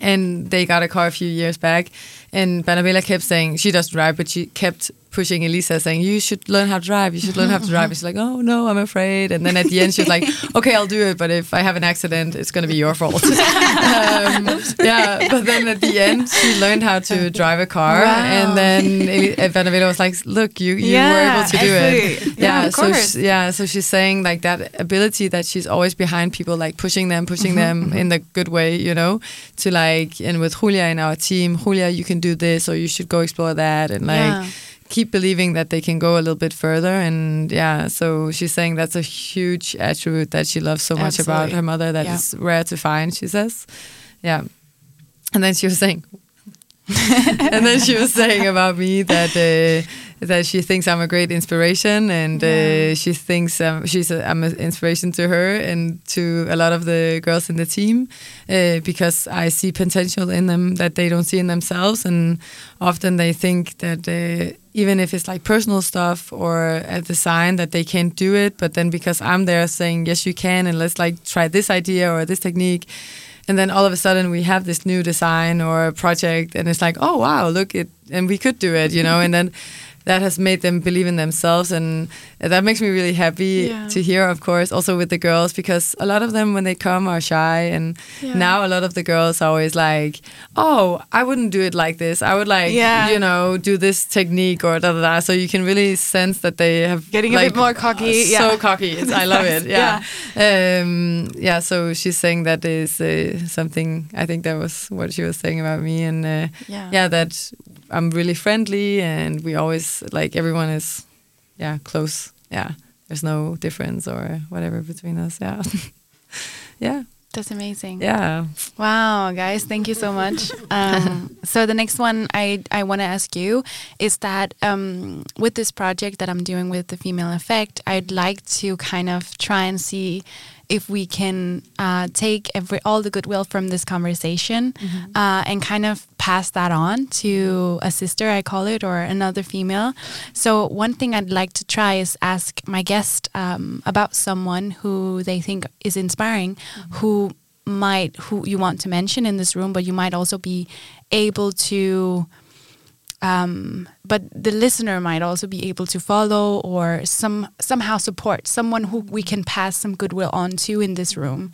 And they got a car a few years back, and Bernabela kept saying she doesn't drive, but she kept pushing Elisa, saying you should learn how to drive. You should learn how to drive. And she's like, oh no, I'm afraid. And then at the end, she's like, (laughs) okay, I'll do it, but if I have an accident, it's going to be your fault. (laughs) um, yeah, but then at the end, she learned how to drive a car, Wow. and then Eli- uh, was like, look, you you were able to do it. Yeah, of so she- yeah, so she's saying like that ability that she's always behind people, like pushing them, pushing them in the good way, you know, to like, and with Julia in our team, Julia, you can do this, or you should go explore that, and like Yeah. Keep believing that they can go a little bit further. And yeah, so she's saying that's a huge attribute that she loves so much about her mother that Yeah. is rare to find. She says, yeah, and then she was saying. (laughs) and then she was saying about me that uh, that she thinks I'm a great inspiration, and uh, she thinks um, she's a, I'm an inspiration to her and to a lot of the girls in the team uh, because I see potential in them that they don't see in themselves, and often they think that. Uh, even if it's like personal stuff or a design that they can't do it, but then because I'm there saying yes you can and let's like try this idea or this technique, and then all of a sudden we have this new design or a project and it's like oh wow look it and we could do it you know and then that has made them believe in themselves and that makes me really happy Yeah. to hear of course also with the girls because a lot of them when they come are shy and Yeah. now a lot of the girls are always like oh i wouldn't do it like this i would like Yeah. you know do this technique or da da da so you can really sense that they have Getting a like, bit more cocky, so yeah. cocky It's- (laughs) i love it yeah um yeah so she's saying that is uh, something i think that was what she was saying about me and uh, Yeah. yeah that i'm really friendly and we always like everyone is yeah close. Yeah. There's no difference or whatever between us. Yeah. (laughs) Yeah. That's amazing. yeah. Wow, guys, thank you so much. Um, (laughs) so the next one I I want to ask you is that um, with this project that I'm doing with the female effect, I'd like to kind of try and see if we can uh, take every all the goodwill from this conversation uh, and kind of pass that on to a sister, I call it, or another female. So one thing I'd like to try is ask my guest um, about someone who they think is inspiring, who might who you want to mention in this room, but you might also be able to. Um, but the listener might also be able to follow or some somehow support someone who we can pass some goodwill on to in this room.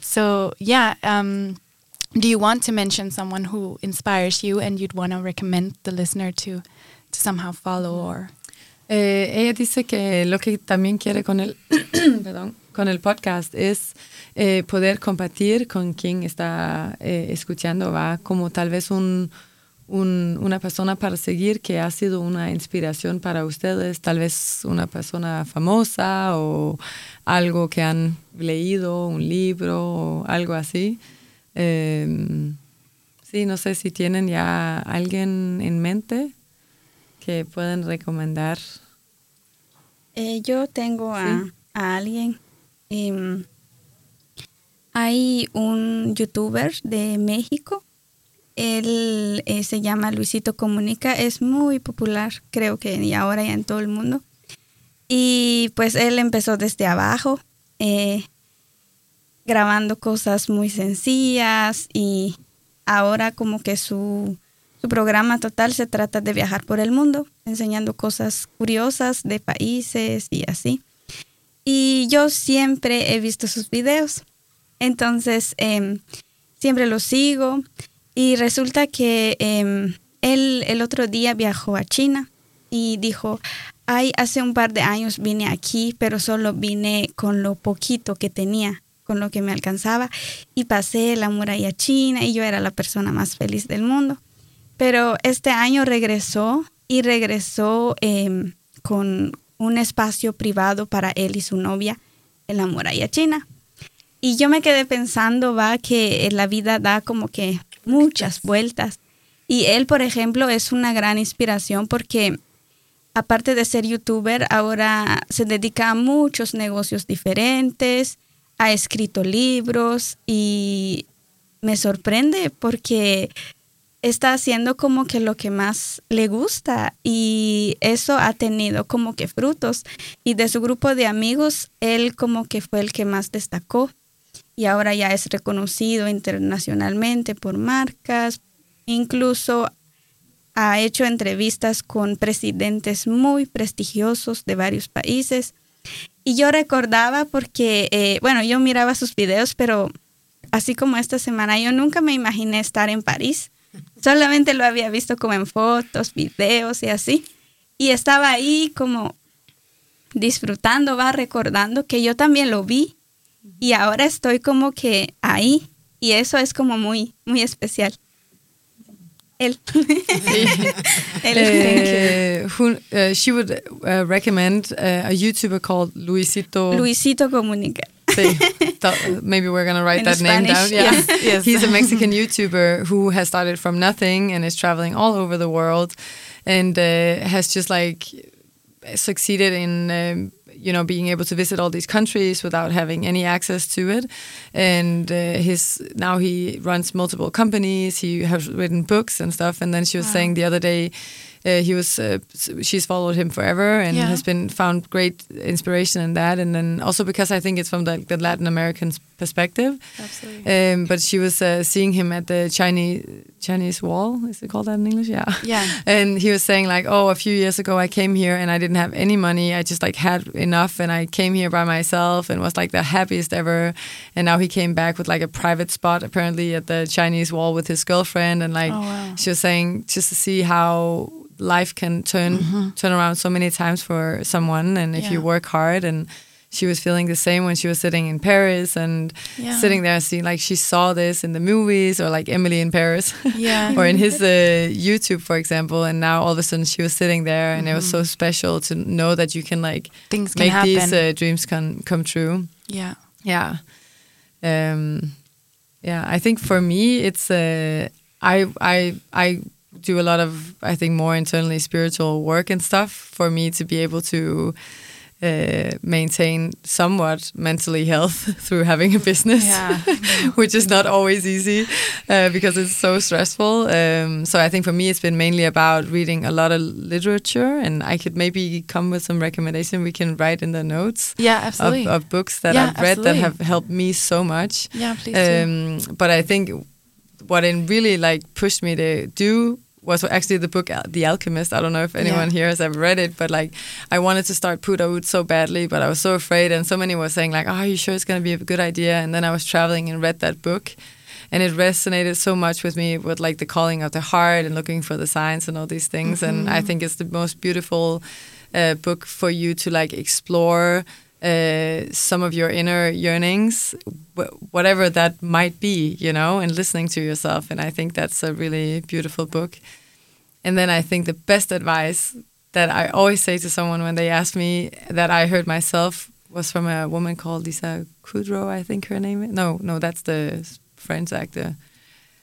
So yeah, um, do you want to mention someone who inspires you and you'd want to recommend the listener to to somehow follow or Eh, ella dice que lo que también quiere con el, (coughs) perdón, con el podcast es eh, poder compartir con quien está eh, escuchando, va como tal vez un, un- una persona para seguir que ha sido una inspiración para ustedes, tal vez una persona famosa o algo que han leído, un libro o algo así. Eh, sí, no sé si tienen ya alguien en mente que pueden recomendar. Eh, yo tengo a, a alguien. em, hay un youtuber de México. Él eh, se llama Luisito Comunica. Es muy popular, creo que y ahora ya en todo el mundo. Y pues él empezó desde abajo, eh, grabando cosas muy sencillas y ahora como que su, su programa total se trata de viajar por el mundo, enseñando cosas curiosas de países y así. Y yo siempre he visto sus videos, entonces em, siempre los sigo y resulta que em, él el otro día viajó a China y dijo, ay, hace un par de años vine aquí, pero solo vine con lo poquito que tenía, con lo que me alcanzaba, y pasé la muralla china y yo era la persona más feliz del mundo. Pero este año regresó y regresó em, con un espacio privado para él y su novia en la muralla china. Y yo me quedé pensando, va, que la vida da como que muchas vueltas. Y él, por ejemplo, es una gran inspiración porque aparte de ser youtuber, ahora se dedica a muchos negocios diferentes, ha escrito libros y me sorprende porque está haciendo como que lo que más le gusta y eso ha tenido como que frutos y de su grupo de amigos él como que fue el que más destacó y ahora ya es reconocido internacionalmente por marcas, incluso ha hecho entrevistas con presidentes muy prestigiosos de varios países. Y yo recordaba porque, eh, bueno, yo miraba sus videos, pero así como esta semana, yo nunca me imaginé estar en París. Solamente lo había visto como en fotos, videos y así. Y estaba ahí como disfrutando, va recordando que yo también lo vi y ahora estoy como que ahí y eso es como muy, muy especial. Él. uh, (laughs) who, uh, she would uh, recommend uh, a YouTuber called Luisito. Luisito Comunica. (laughs) maybe we're gonna write In that name down. Yeah. yes, (laughs) yes. He's a Mexican YouTuber who has started from nothing and is traveling all over the world, and uh, has just like succeeded in. Um, you know, being able to visit all these countries without having any access to it, and uh, his now he runs multiple companies. He has written books and stuff. And then she was Wow. saying the other day, uh, he was uh, she's followed him forever and Yeah. has been found great inspiration in that. And then also because I think it's from the, the Latin American s- perspective. Absolutely. Um, but she was uh, seeing him at the Chinese Chinese Wall. Is it called that in English? Yeah. Yeah. (laughs) And he was saying like, oh, a few years ago I came here and I didn't have any money. I just like had enough, and I came here by myself and was like the happiest ever. And now he came back with like a private spot apparently at the Chinese Wall with his girlfriend, and like Oh, wow. she was saying just to see how life can turn turn around so many times for someone, and if you Mm-hmm. Work hard and. She was feeling the same when she was sitting in Paris and Yeah. sitting there, seeing like she saw this in the movies or like Emily in Paris. (laughs) Yeah. or in his uh, YouTube, for example, and now all of a sudden she was sitting there, and it was so special to know that you can like Things can make happen. these uh, dreams come come true. yeah. Yeah, um, yeah. I think for me, it's uh, I I I do a lot of I think more internally spiritual work and stuff for me to be able to. Uh, maintain somewhat mentally health (laughs) through having a business, Yeah. (laughs) which is not always easy uh, because it's so stressful. Um, so I think for me, it's been mainly about reading a lot of literature, and I could maybe come with some recommendation we can write in the notes Yeah, of, absolutely. of books that Yeah, I've read absolutely. that have helped me so much. yeah, please. Um, but I think what it really like pushed me to do was actually the book The Alchemist. I don't know if anyone here has ever read it, but like I wanted to start Pura Utz so badly, but I was so afraid, and so many were saying like, "Oh, are you sure it's going to be a good idea?" And then I was traveling and read that book. And it resonated so much with me with like the calling of the heart and looking for the signs and all these things. And I think it's the most beautiful uh, book for you to like explore uh, some of your inner yearnings, wh- whatever that might be, you know, and listening to yourself. And I think that's a really beautiful book. And then I think the best advice that I always say to someone when they ask me that I heard myself was from a woman called Lisa Kudrow, I think her name is. No, no, that's the French actor.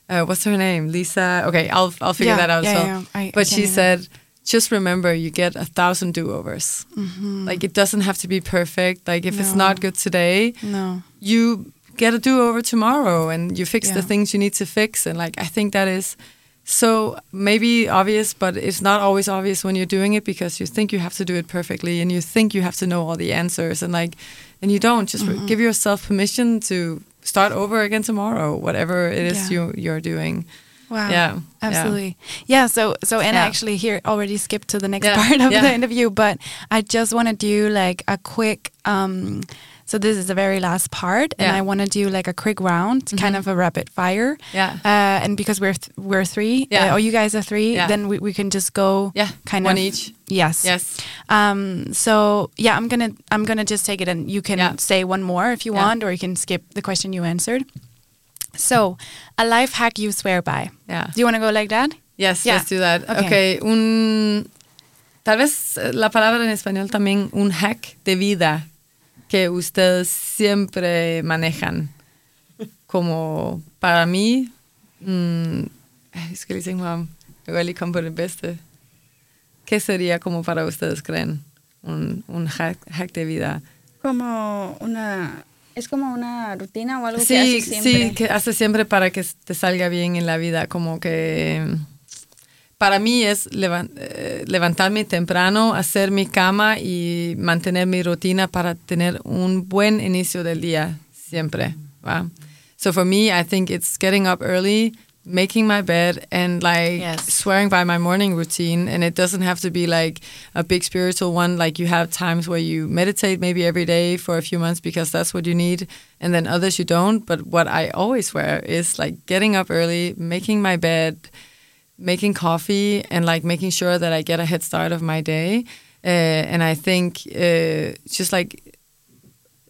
Uh, what's her name? Lisa. Okay, I'll I'll figure Yeah, that out. yeah, as well. yeah, I- I but can't she said, just remember, you get a thousand do-overs. Mm-hmm. Like it doesn't have to be perfect. Like if it's not good today, no. you get a do-over tomorrow, and you fix the things you need to fix. And like I think that is so maybe obvious, but it's not always obvious when you're doing it because you think you have to do it perfectly, and you think you have to know all the answers, and like, and you don't. Just Mm-hmm. give yourself permission to start over again tomorrow, whatever it is Yeah. you you're doing. Wow. Yeah, Absolutely. Yeah. so so Anna Yeah. actually here already skipped to the next Yeah, part of yeah. the interview, but I just want to do like a quick um so this is the very last part and Yeah. Mm-hmm. I want to do like a quick round, kind of a rapid fire. Yeah. Uh, and because we're th- we're three, Yeah. uh, or you guys are three, Yeah. then we, we can just go Yeah, kind one of each. Yes. Yes. Um, so yeah, I'm gonna I'm gonna just take it and you can Yeah. say one more if you Yeah. want, or you can skip the question you answered. So, a life hack you swear by. Yeah. Do you want to go like that? Yes, Yeah. let's do that. Okay. Okay. Un tal vez eh, la palabra en español también un hack de vida que ustedes siempre manejan. Como para mí, mm, jeg skal lige tænke mig om, jeg kan godt lige komme på det bedste. ¿Qué sería como para ustedes creen un, un hack, hack de vida? Como una, es como una rutina o algo que Sí, haces siempre. sí, que hace siempre para que te salga bien en la vida, como que para mí es eh, levantarme temprano, hacer mi cama y mantener mi rutina para tener un buen inicio del día siempre. ¿va? So for me, I think it's getting up early, making my bed, and like Yes. swearing by my morning routine. And it doesn't have to be like a big spiritual one. Like you have times where you meditate maybe every day for a few months because that's what you need, and then others you don't. But what I always wear is like getting up early, making my bed, making coffee, and like making sure that I get a head start of my day. Uh, and I think uh, just like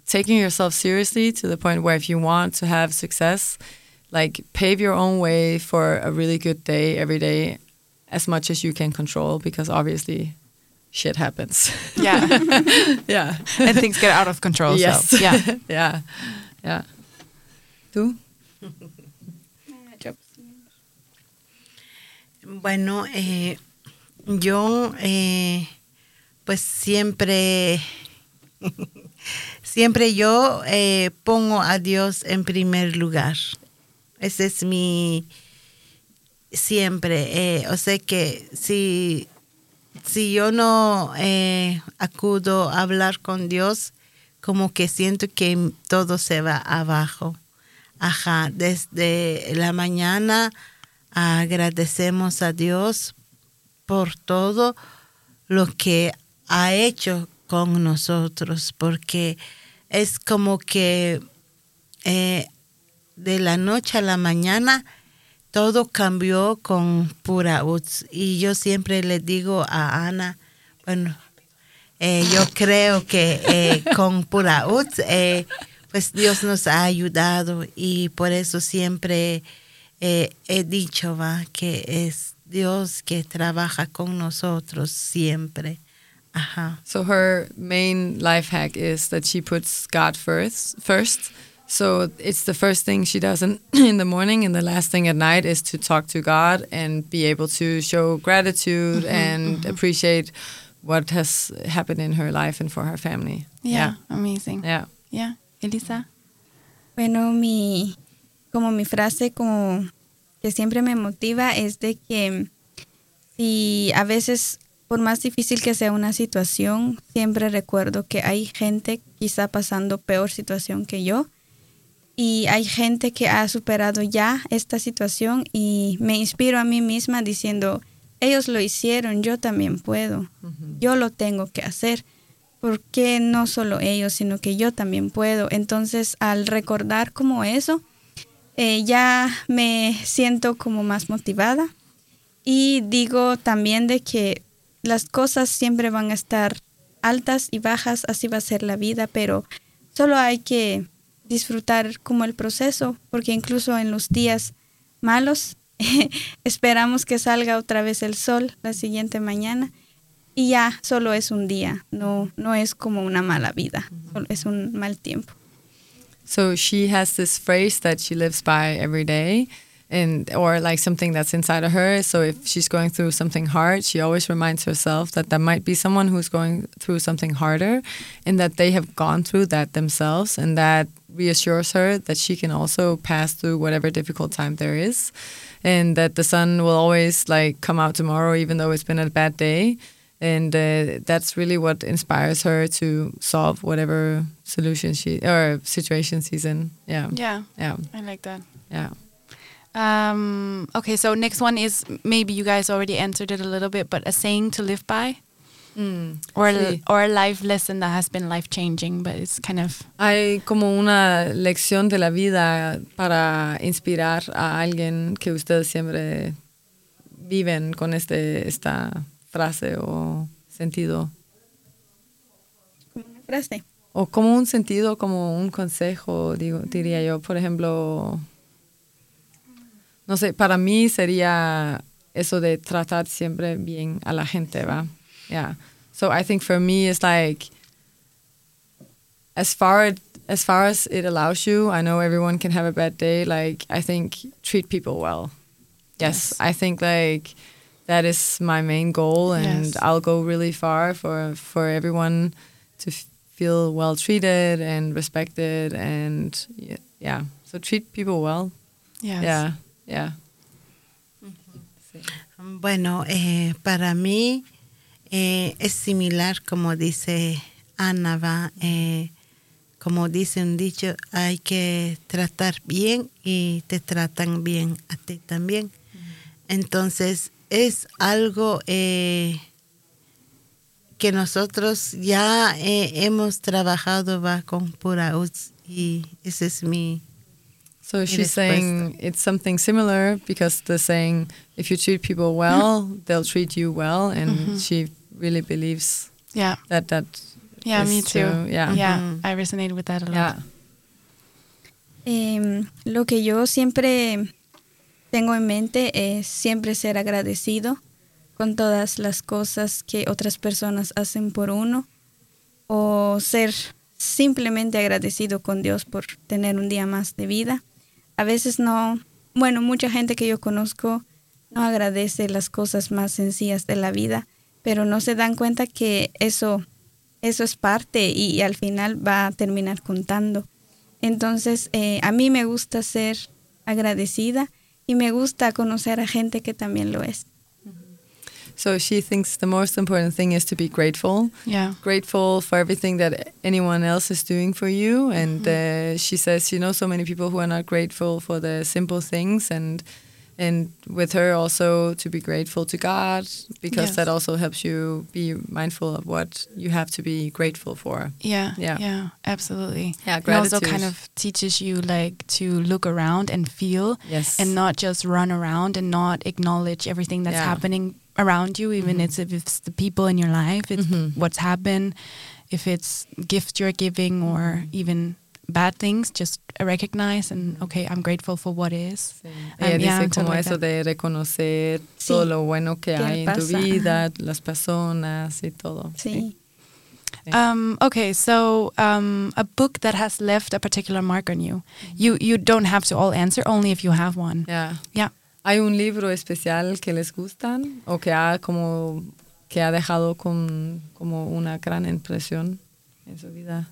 taking yourself seriously to the point where if you want to have success, like pave your own way for a really good day every day as much as you can control because obviously shit happens. Yeah. (laughs) yeah. and things get out of control. yes. So, yeah. (laughs) yeah. Yeah. ¿Tú? Bueno, eh, yo eh, pues siempre, (laughs) siempre yo eh, pongo a Dios en primer lugar. Ese es mi, siempre. eh, o sea que si, si yo no eh, acudo a hablar con Dios, como que siento que todo se va abajo. Ajá, desde la mañana agradecemos a Dios por todo lo que ha hecho con nosotros, porque es como que eh, de la noche a la mañana todo cambió con Pura Uts. Y yo siempre le digo a Ana, bueno, eh, yo creo que eh, (laughs) con Pura Uts, eh, pues Dios nos ha ayudado y por eso siempre he dicho va que es Dios que trabaja con nosotros siempre. Ajá. So her main life hack is that she puts God first. First, so it's the first thing she does in, (clears throat) in the morning, and the last thing at night is to talk to God and be able to show gratitude mm-hmm, and mm-hmm. appreciate what has happened in her life and for her family. Yeah. Amazing. yeah. Yeah. Elisa? Bueno, mi, como mi frase como que siempre me motiva es de que si a veces, por más difícil que sea una situación, siempre recuerdo que hay gente quizá pasando peor situación que yo y hay gente que ha superado ya esta situación y me inspiro a mí misma diciendo, ellos lo hicieron, yo también puedo, yo lo tengo que hacer. ¿Por qué no solo ellos, sino que yo también puedo? Entonces, al recordar como eso, eh, ya me siento como más motivada y digo también de que las cosas siempre van a estar altas y bajas, así va a ser la vida, pero solo hay que disfrutar como el proceso, porque incluso en los días malos (laughs) esperamos que salga otra vez el sol la siguiente mañana y ya solo es un día, no, no es como una mala vida, solo es un mal tiempo. So she has this phrase that she lives by every day and or like something that's inside of her. So if she's going through something hard, she always reminds herself that there might be someone who's going through something harder and that they have gone through that themselves and that reassures her that she can also pass through whatever difficult time there is and that the sun will always like come out tomorrow even though it's been a bad day and uh, that's really what inspires her to solve whatever solution she or situation she's in. Yeah, Yeah. yeah, I like that. yeah. Um, okay, so next one is maybe you guys already answered it a little bit, but a saying to live by, or a, Sí. or a life lesson that has been life changing, but it's kind of Hay como una lección de la vida para inspirar a alguien que ustedes siempre viven con este esta frase o sentido Como una frase. o como un sentido, como un consejo, digo, diría yo. Por ejemplo, no sé, para mí sería eso de tratar siempre bien a la gente, ¿va? yeah. So I think for me, it's like as far as far as it allows you. I know everyone can have a bad day. Like I think treat people well. Yes, Yes. I think like that is my main goal, and Yes. I'll go really far for for everyone to f- feel well treated and respected, and yeah. So treat people well. Yes. Yeah, yeah. Bueno, eh, para mí eh, es similar como dice Ana, va, eh, como dice un dicho, hay que tratar bien y te tratan bien a ti también. Entonces es algo eh, que nosotros ya hemos trabajado va con Pura Uts y ese es mi So she's saying it's something similar because the saying, if you treat people well, they'll treat you well, and she really believes Yeah. that that. Yeah, is me too. true. Yeah. Yeah, Mhm. I resonate with that a lot. Yeah. Em, lo que yo siempre tengo en mente es siempre ser agradecido con todas las cosas que otras personas hacen por uno o ser simplemente agradecido con Dios por tener un día más de vida. A veces no, bueno, mucha gente que yo conozco no agradece las cosas más sencillas de la vida, pero no se dan cuenta que eso, eso es parte y, al final va a terminar contando. Entonces, eh, a mí me gusta ser agradecida y me gusta conocer a gente que también lo es. So she thinks the most important thing is to be grateful. Yeah. Grateful for everything that anyone else is doing for you, and uh, she says you know, so many people who are not grateful for the simple things, and and with her also to be grateful to God because Yes. that also helps you be mindful of what you have to be grateful for. Yeah, Yeah. yeah, absolutely. Yeah, gratitude. It also kind of teaches you like to look around and feel, Yes. and not just run around and not acknowledge everything that's Yeah. happening around you, even it's if it's the people in your life, it's Mhm. what's happened, if it's gifts you're giving or even bad things, just recognize and okay, I'm grateful for what is. Sí. Um, Ella yeah, dice como totally eso like de reconocer Sí. todo lo bueno que ¿Qué hay en tu pasa? vida, las personas y todo. Sí. Um, okay, so um, a book that has left a particular mark on you. You you don't have to all answer, only if you have one. Yeah. Yeah. ¿Hay un libro especial que les gustan o que ha como que ha dejado con, como una gran impresión en su vida?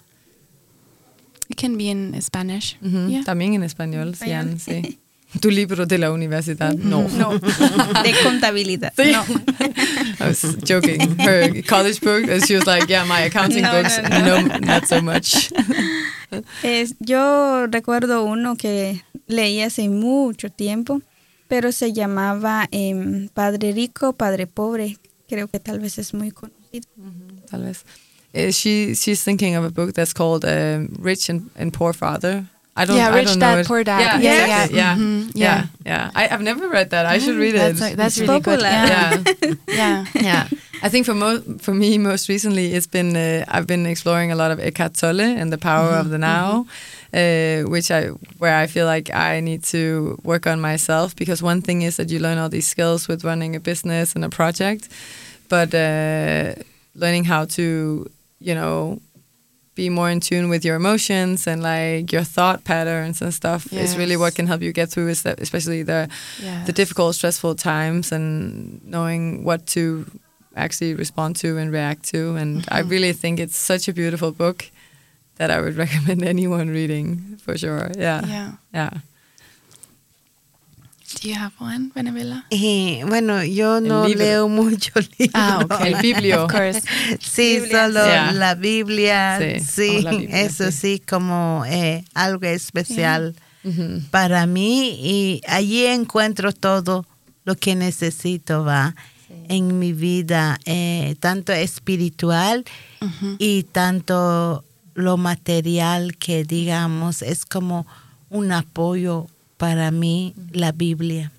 It can be in Spanish. Ujú, Yeah. También en español, Sian, (laughs) sí. ¿Tu libro de la universidad? No. (laughs) No, de contabilidad. Sí. No. (laughs) I was joking. Her college book, and she was like, yeah, my accounting No, books, no, no, not so much. Es- yo recuerdo uno que leí hace mucho tiempo, pero se llamaba em, Padre Rico, Padre Pobre. Creo que tal vez es muy conocido. Tal vez. Uh, she she's thinking of a book that's called um, Rich and, and Poor Father. I don't. Yeah, I Rich don't Dad, know it. Poor Dad. Yeah, Yeah, exactly. yeah. Yeah, Mhm, yeah, yeah. yeah. I, I've never read that. I should read That's, it. that's It's really good. popular. Yeah. yeah, (laughs) yeah. yeah. I think for mo- for me, most recently, it's been uh, I've been exploring a lot of Eckhart Tolle and the power of the now, uh, which I where I feel like I need to work on myself because one thing is that you learn all these skills with running a business and a project, but uh, learning how to you know be more in tune with your emotions and like your thought patterns and stuff is really what can help you get through is that especially the Yes. the difficult, stressful times and knowing what to actually respond to and react to. And I Mhm. really think it's such a beautiful book that I would (laughs) recommend anyone reading for sure. Yeah. Yeah. Yeah. Do you have one, Benavilla? Eh, bueno, yo no libro. leo mucho (laughs) libros. Ah, okay. El biblio. Of course. (laughs) Sí, Biblia. solo Yeah. la Biblia. Sí, Sí, la Biblia, eso sí. sí, como eh, algo especial Mhm. para mí y allí encuentro todo lo que necesito, va, en mi vida, eh, tanto espiritual y tanto lo material que digamos es como un apoyo para mí la Biblia.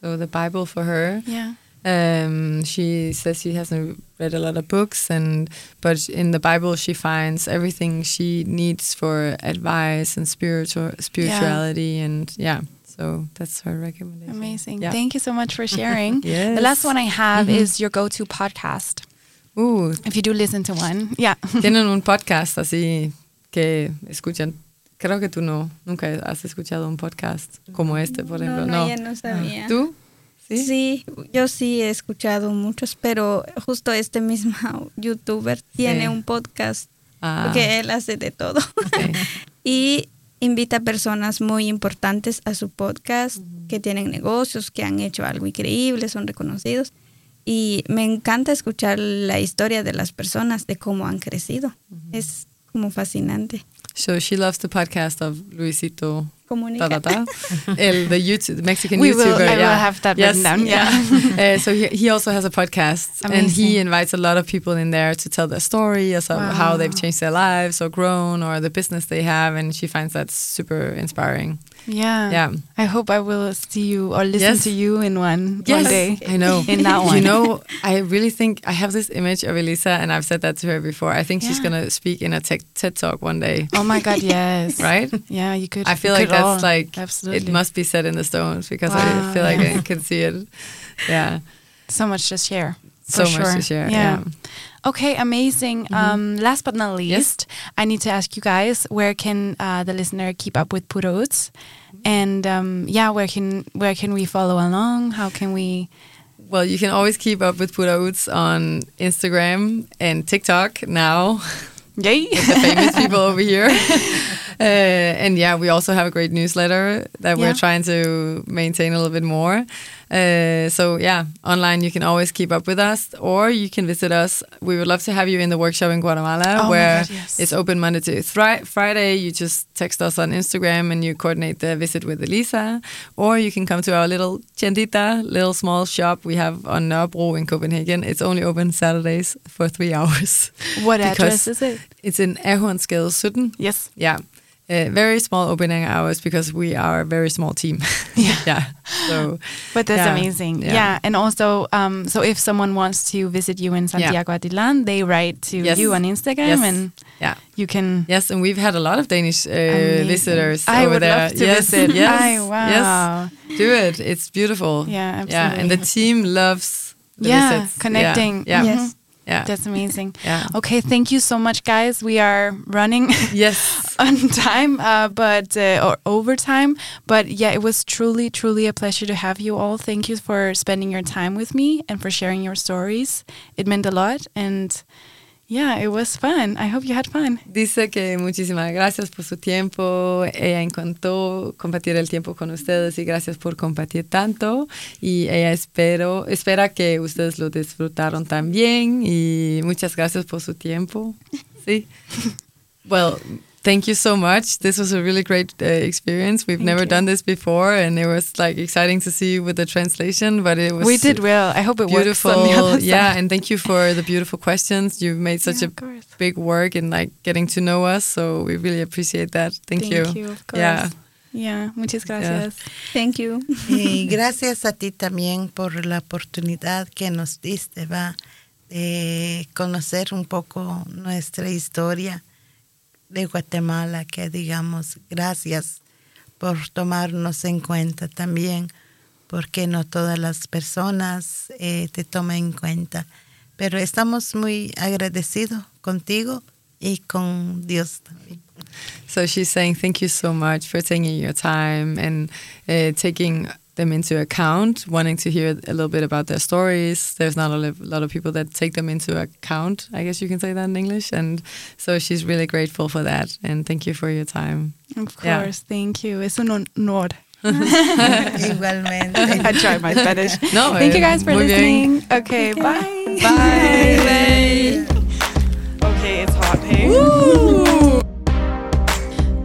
So the Bible for her. Yeah. Um, she says she hasn't read a lot of books, and but in the Bible she finds everything she needs for advice and spiritual spirituality, and yeah. So that's her recommendation. Amazing. Yeah. Thank you so much for sharing. (laughs) Yes. The last one I have Mhm. is your go-to podcast. Uh, If you do listen to one, yeah. (laughs) tienen un podcast así que escuchan. Creo que tú no, nunca has escuchado un podcast como este, por ejemplo. No, no, ya no sabía. ¿Tú? ¿Sí? Sí, yo sí he escuchado muchos, pero justo este mismo (laughs) youtuber tiene Sí. un podcast Ah, porque él hace de todo ok. (laughs) y invita a personas muy importantes a su podcast que tienen negocios, que han hecho algo increíble, son reconocidos y me encanta escuchar la historia de las personas, de cómo han crecido. Es como fascinante. So she loves the podcast of Luisito Comunica. ta, ta, ta. (laughs) El, the YouTube, the Mexican We will- YouTuber. I will yeah. have that yes, written down, yeah. (laughs) uh, so he, he also has a podcast, and he invites a lot of people in there to tell their story, as of how they've changed their lives or grown, or the business they have, and she finds that super inspiring. Yeah. Yeah. I hope I will see you or listen Yes. to you in one one day. I know. In that one. You know, (laughs) I really think I have this image of Elisa, and I've said that to her before. I think she's going to speak in a tech, TED talk one day, Oh my God, (laughs) yes. right? Yeah, you could. I feel like that's all. like absolutely. it must be set in the stones because I feel like yeah. I can see it. Yeah, so much to share. so for much sure. to share. Yeah. Yeah. Okay, amazing. Um, last but not least, I need to ask you guys where can uh, the listener keep up with Pura Utz, and um, yeah, where can where can we follow along? How can we? Well, you can always keep up with Utz on Instagram and TikTok now. Yay! (laughs) the famous people over here. (laughs) Uh, and yeah, we also have a great newsletter that Yeah. we're trying to maintain a little bit more. Uh, so yeah, online you can always keep up with us, or you can visit us. We would love to have you in the workshop in Guatemala, Oh where God, yes. it's open Monday to Thri- Friday. You just text us on Instagram and you coordinate the visit with Elisa, or you can come to our little tiendita, little small shop we have on Nørrebro in Copenhagen. It's only open Saturdays for three (laughs) hours. What address is it? It's in Ahornsgade 17. Yes. Yeah. Uh, very small opening hours because we are a very small team. (laughs) Yeah. yeah. So But that's Yeah, amazing. Yeah. yeah. And also, um, so if someone wants to visit you in Santiago Atitlán, they write to Yes. you on Instagram Yes. and yeah. you can. Yes, and we've had a lot of Danish uh, visitors I over would there. love to yes, visit. (laughs) Yes. I, wow. Yes. Do it. It's beautiful. Yeah, Yeah, and the team loves Yeah, visits. connecting. Yeah. Yeah. Yes. Yeah. That's amazing. (laughs) Yeah. Okay, thank you so much, guys. We are running (laughs) Yes. on time, uh, but uh, or overtime. But yeah, it was truly, truly a pleasure to have you all. Thank you for spending your time with me and for sharing your stories. It meant a lot, and yeah, it was fun. I hope you had fun. Dice que muchísimas gracias por su tiempo. Ella encantó compartir el tiempo con ustedes y gracias por compartir tanto. Y ella espero, espera que ustedes lo disfrutaron también y muchas gracias por su tiempo. Sí. (laughs) Well, thank you so much. This was a really great uh, experience. We've Thank never you. done this before, and it was like exciting to see you with the translation. But it was we did well. I hope it beautiful. works on the other yeah, side. and thank you for the beautiful questions. You've made such Yeah, a course. big work in like getting to know us. So we really appreciate that. Thank, Thank you. Of course. Yeah. Yeah. Muchas gracias. Thank you. Y (laughs) gracias a ti también por la oportunidad que nos diste, va, de conocer un poco nuestra historia de Guatemala, que digamos, gracias por tomarnos en cuenta también, porque no todas las personas eh, te toman en cuenta. Pero estamos muy agradecidos contigo y con Dios también. So she's saying thank you so much for taking your time and uh, taking them into account, wanting to hear a little bit about their stories. There's not a lot of people that take them into account. I guess you can say that in English. And so she's really grateful for that. And thank you for your time. Of Yeah. course. Thank you. Es un honor. (laughs) Igualmente. (laughs) I tried my Spanish. (laughs) No, Thank you eh, guys for muy bien. listening. Okay, bye. Bye. Okay, it's hot here.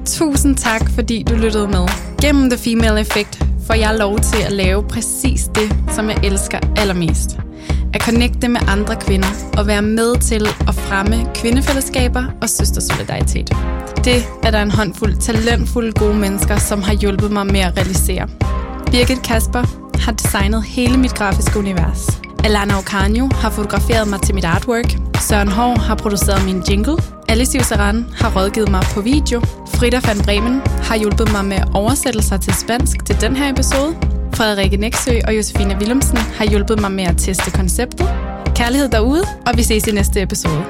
Tusind tak, fordi du lyttede med. Gennem The Female Effect får jeg lov til at lave præcis det, som jeg elsker allermest. At connecte med andre kvinder og være med til at fremme kvindefællesskaber og søstersolidaritet. Det er der en håndfuld talentfulde gode mennesker, som har hjulpet mig med at realisere. Birgit Kasper har designet hele mit grafiske univers. Alana Ocanio har fotograferet mig til mit artwork. Søren Hård har produceret min jingle. Alice Saran har rådgivet mig på video. Frida van Bremen har hjulpet mig med oversættelser til spansk til den her episode. Frederikke Nexø og Josefine Willumsen har hjulpet mig med at teste konceptet. Kærlighed derude, og vi ses i næste episode.